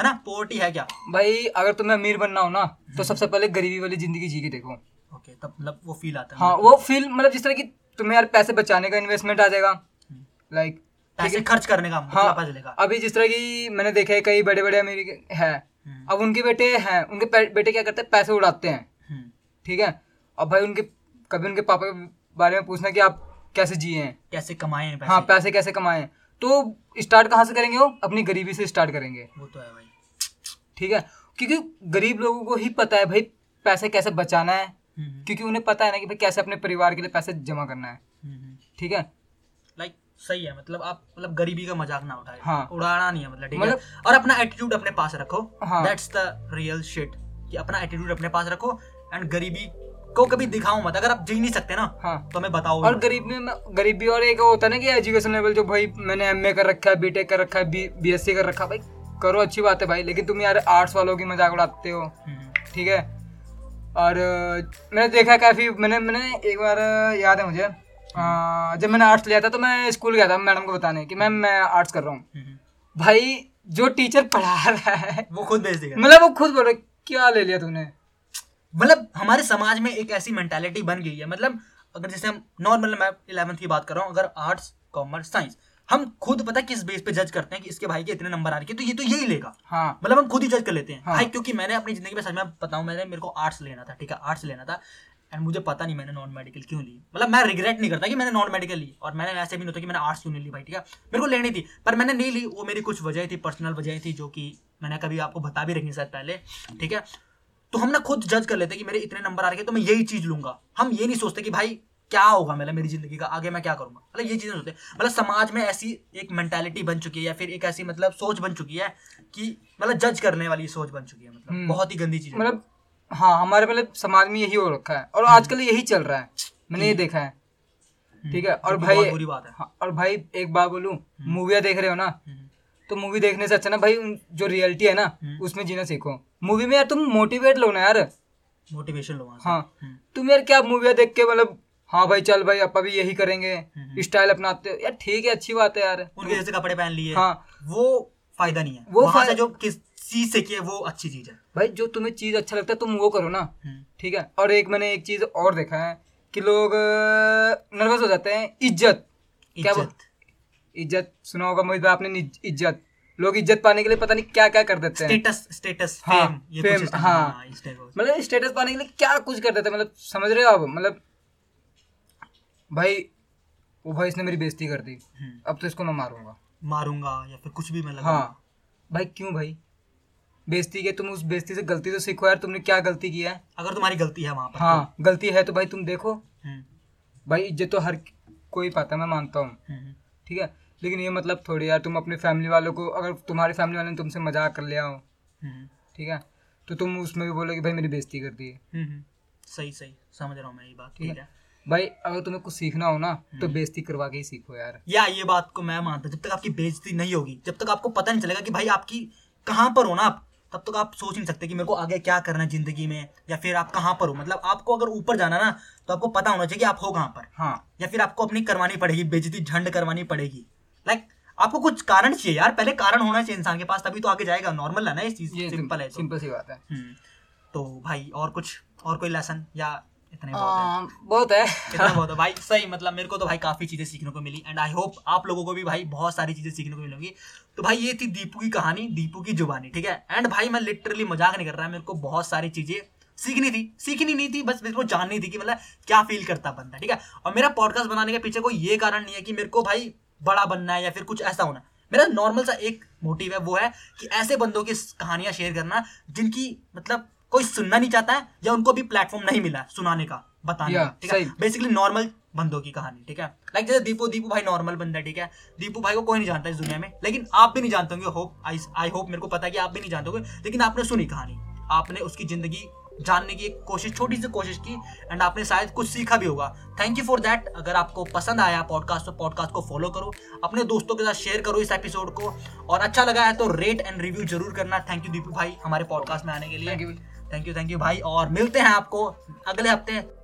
[SPEAKER 1] है ना? पोवर्टी है क्या?
[SPEAKER 2] भाई अगर तुम्हें अमीर बनना हो ना तो सबसे पहले गरीबी वाली ज़िंदगी जी के देखो।
[SPEAKER 1] ओके तब मतलब वो फील आता है
[SPEAKER 2] हाँ वो फील मतलब जिस तरह की तुम्हें यार पैसे बचाने का इन्वेस्टमेंट आ जाएगा।
[SPEAKER 1] हम्म।
[SPEAKER 2] लाइक
[SPEAKER 1] पैसे खर्च करने का मतलब पता चलेगा
[SPEAKER 2] अभी जिस तरह की मैंने देखा है कई बड़े बड़े अमीर है।
[SPEAKER 1] हम्म,
[SPEAKER 2] अब उनके बेटे हैं उनके बेटे क्या करते हैं? पैसे उड़ाते हैं।
[SPEAKER 1] हम्म,
[SPEAKER 2] ठीक है? अब भाई उनके कभी उनके पापा के बारे में पूछना कि आप कैसे जिए हैं?
[SPEAKER 1] कैसे कमाए हैं पैसे?
[SPEAKER 2] हाँ
[SPEAKER 1] पैसे
[SPEAKER 2] पैसे कैसे कमाए हैं? तो स्टार्ट कहाँ से करेंगे वो? अपनी गरीबी से स्टार्ट करेंगे।
[SPEAKER 1] वो तो है भाई।
[SPEAKER 2] ठीक है? क्योंकि गरीब लोगों को ही पता है भाई पैसे कैसे बचाना है।
[SPEAKER 1] हम्म,
[SPEAKER 2] क्योंकि उन्हें पता है ना कि भाई कैसे अपने परिवार के लिए पैसे जमा करना है।
[SPEAKER 1] हम्म, हम्म।
[SPEAKER 2] ठीक है?
[SPEAKER 1] लाइक सही है मतलब आप मतलब गरीबी का मज़ाक ना उठाए।
[SPEAKER 2] हाँ।
[SPEAKER 1] उड़ाना नहीं है मतलब ठीक है?
[SPEAKER 2] मतलब-
[SPEAKER 1] और अपना एटीट्यूड अपने पास रखो।
[SPEAKER 2] हाँ।
[SPEAKER 1] दैट्स द रियल शिट कि अपना एटीट्यूड अपने पास रखो। एंड गरीबी को कभी दिखाओ मत अगर आप जी नहीं सकते ना
[SPEAKER 2] हाँ।
[SPEAKER 1] तो हमें बताओ
[SPEAKER 2] और गरीबी में गरीबी और एक होता है ना कि एजुकेशन लेवल जो भाई मैंने एमए कर रखा है बीटेक कर रखा है बी एस कर रखा है भाई करो अच्छी बात है भाई लेकिन तुम यार आर्ट्स वालों की मज़ाक उड़ाते हो।
[SPEAKER 1] हम्म,
[SPEAKER 2] ठीक है? और मैंने देखा काफ़ी मैंने मैंने एक बार याद है मुझे अ, जब मैंने आर्ट्स लिया था तो मैं स्कूल गया था मैडम को बताने कि मैम मैं आर्ट्स कर रहा हूँ।
[SPEAKER 1] हम्म,
[SPEAKER 2] भाई जो टीचर पढ़ा रहा है
[SPEAKER 1] वो खुद भेज देगा।
[SPEAKER 2] मतलब वो खुद बोल रहे क्या ले लिया तूने?
[SPEAKER 1] मतलब हमारे समाज में एक ऐसी मेंटालिटी बन गई है। मतलब अगर जैसे हम नॉर्मल मैं इलेवंथ की बात कर रहा हूँ अगर आर्ट्स कॉमर्स साइंस हम खुद पता किस बेस पे जज करते हैं कि इसके भाई के इतने नंबर आ रहे हैं तो ये तो यही लेगा।
[SPEAKER 2] हाँ।
[SPEAKER 1] मतलब हम खुद ही जज कर लेते हैं।
[SPEAKER 2] हाँ।
[SPEAKER 1] भाई क्योंकि मैंने अपनी ज़िंदगी में सच में बताऊँ मैंने मेरे को आर्ट्स लेना था ठीक है आर्ट्स लेना था एंड मुझे पता नहीं मैंने नॉन मेडिकल क्यों ली। मतलब मैं रिग्रेट नहीं करता कि मैंने नॉन मेडिकल ली और मैंने ऐसे भी नहीं होता कि मैंने आर्ट्स क्यों नहीं ली भाई ठीक है। मेरे को लेनी थी पर मैंने नहीं ली वो मेरी कुछ वजह थी पर्सनल वजह थी जो कि मैंने कभी आपको बता भी रखी शायद पहले ठीक है। तो हम ना खुद जज कर लेते कि मेरे इतने नंबर आ रहे तो मैं यही चीज़ लूँगा। हम ये नहीं सोचते कि भाई क्या होगा मतलब मेरी ज़िंदगी का आगे मैं क्या करूँगा? मतलब ये चीज़ें सोचते। मतलब समाज में ऐसी एक मेंटालिटी बन चुकी है या फिर एक ऐसी मतलब सोच बन चुकी है कि मतलब जज करने वाली सोच बन चुकी है मतलब
[SPEAKER 2] हम्म।
[SPEAKER 1] बहुत ही गंदी चीज़
[SPEAKER 2] मतलब हाँ हमारे मतलब समाज में यही हो रखा है। और आजकल यही चल रहा है। मैंने ये देखा है।
[SPEAKER 1] हम्म,
[SPEAKER 2] ठीक है? और भाई
[SPEAKER 1] बुरी बात है।
[SPEAKER 2] हाँ, और भाई एक बात बोलूँ मूवियाँ देख रहे हो ना?
[SPEAKER 1] हम्म,
[SPEAKER 2] तो मूवी देखने से अच्छा ना भाई जो रियलिटी है ना
[SPEAKER 1] हम्म।
[SPEAKER 2] उसमें जीना सीखो। मूवी में यार तुम मोटिवेट लो ना यार।
[SPEAKER 1] मोटिवेशन लो
[SPEAKER 2] हाँ।
[SPEAKER 1] हम्म,
[SPEAKER 2] तुम यार क्या मूवियाँ देख के मतलब हाँ भाई चल भाई अपा भी यही करेंगे।
[SPEAKER 1] हम्म।
[SPEAKER 2] स्टाइल अपनाते हो। यार ठीक है अच्छी बात है यार।
[SPEAKER 1] उनके जैसे कपड़े पहन लिए।
[SPEAKER 2] हाँ।
[SPEAKER 1] वो फ़ायदा नहीं है।
[SPEAKER 2] वो
[SPEAKER 1] वहाँ से
[SPEAKER 2] फाय-
[SPEAKER 1] जो किस चीज़ से किए वो अच्छी चीज़ है।
[SPEAKER 2] भाई जो तुम्हें चीज़ अच्छा लगता है तुम वो करो ना।
[SPEAKER 1] हम्म,
[SPEAKER 2] ठीक है? और एक मैंने एक चीज़ और देखा है कि लोग नर्वस हो जाते हैं। इज़्ज़त। क्या
[SPEAKER 1] इज़्ज़त।
[SPEAKER 2] सुना होगा मोहित भाई आपने इज़्ज़त। लोग इज़्ज़त पाने के लिए पता नहीं क्या क्या कर देते हैं।
[SPEAKER 1] स्टेटस स्टेटस
[SPEAKER 2] हाँ,
[SPEAKER 1] फेम ये टाइप-
[SPEAKER 2] हाँ।
[SPEAKER 1] हाँ, टाइप का।
[SPEAKER 2] मतलब स्टेटस पाने के लिए क्या कुछ कर देते हैं? मतलब समझ रहे हो आप? मतलब भाई वो भाई इसने मेरी बेइज्जती कर दी।
[SPEAKER 1] हम्म,
[SPEAKER 2] अब तो इसको मैं मारूँगा।
[SPEAKER 1] मारूँगा या फिर कुछ भी मैं
[SPEAKER 2] हाँ। भाई क्यों भाई? बेइज्जती के तुम उस बेइज्जती से गलती तो सीखो यार तुमने क्या गलती की है?
[SPEAKER 1] अगर तुम्हारी गलती है वहाँ पर
[SPEAKER 2] हाँ गलती है तो भाई तुम देखो।
[SPEAKER 1] तो। हम्म,
[SPEAKER 2] भाई इज़्ज़त तो हर कोई पाता है मैं मानता हूँ।
[SPEAKER 1] हम्म,
[SPEAKER 2] ठीक है? लेकिन ये मतलब थोड़ी यार तुम अपने फैमिली वालों को अगर तुम्हारी फैमिली वाले ने तुमसे मज़ाक कर लिया हो
[SPEAKER 1] हम्म,
[SPEAKER 2] ठीक है? तो तुम उसमें भी बोलो कि भाई मेरी बेइज्जती कर दी है।
[SPEAKER 1] हम्म, हम्म, सही सही। समझ रहा हूँ मैं ये बात
[SPEAKER 2] ठीक है। भाई अगर तुम्हें कुछ सीखना हो ना तो
[SPEAKER 1] हम्म।
[SPEAKER 2] बेइज्जती करवा के ही सीखो यार।
[SPEAKER 1] या ये बात को मैं मानता हूँ, जब तक आपकी बेइज्जती नहीं होगी जब तक आपको पता नहीं चलेगा कि भाई आपकी कहाँ पर हो ना आप तब तक आप सोच नहीं सकते कि मेरे को आगे क्या करना है ज़िंदगी में या फिर आप कहाँ पर हो। मतलब आपको अगर ऊपर जाना ना तो आपको पता होना चाहिए कि आप हो कहाँ पर।
[SPEAKER 2] हाँ।
[SPEAKER 1] या फिर आपको अपनी करवानी पड़ेगी बेजती झंड करवानी पड़ेगी। लाइक आपको कुछ कारण चाहिए यार। पहले कारण होना चाहिए इंसान के पास तभी तो आगे जाएगा। नॉर्मल है ना ये चीज़ सिंपल है तो।
[SPEAKER 2] सिंपल सी बात है।
[SPEAKER 1] हम्म, तो भाई और कुछ और कोई लेसन या इतने बहुत है?
[SPEAKER 2] बहुत है।
[SPEAKER 1] इतना बहुत है। भाई सही मतलब मेरे को तो भाई काफ़ी चीज़ें सीखने को मिली। एंड आई होप आप लोगों को भी भाई बहुत सारी चीज़ें सीखने को मिलेंगी। तो भाई ये थी दीपू की कहानी दीपू की जुबानी ठीक है? एंड भाई मैं लिटरली मज़ाक नहीं कर रहा मेरे को बहुत सारी चीज़ें सीखनी थी। सीखनी नहीं थी बस मेरे को जाननी थी कि मतलब क्या फील करता बंदा ठीक है? और मेरा पॉडकास्ट बनाने के पीछे कोई ये कारण नहीं है कि मेरे को भाई बड़ा बनना है या फिर कुछ ऐसा होना। मेरा नॉर्मल सा एक मोटिव है वो है कि ऐसे बंदों की कहानियाँ शेयर करना जिनकी मतलब कोई सुनना नहीं चाहता है या उनको भी प्लेटफॉर्म नहीं मिला सुनाने का बताने का
[SPEAKER 2] Yeah,
[SPEAKER 1] ठीक है? बेसिकली नॉर्मल बंदों की कहानी ठीक है? लाइक जैसे दीपू दीपू भाई नॉर्मल बंदा है ठीक है? दीपू भाई को कोई नहीं जानता इस दुनिया में लेकिन आप भी नहीं जानते होंगे होप आई आई होप मेरे को पता है कि आप भी नहीं जानते होंगे लेकिन आपने सुनी कहानी आपने उसकी ज़िंदगी जानने की एक कोशिश छोटी सी कोशिश की एंड आपने शायद कुछ सीखा भी होगा। थैंक यू फॉर दैट अगर आपको पसंद आया पॉडकास्ट तो पॉडकास्ट को फॉलो करो। अपने दोस्तों के साथ शेयर करो इस एपिसोड को। और अच्छा लगा है तो रेट एंड रिव्यू ज़रूर करना। थैंक यू दीपू भाई हमारे पॉडकास्ट में आने के लिए। थैंक यू थैंक यू भाई। और मिलते हैं आपको अगले हफ़्ते।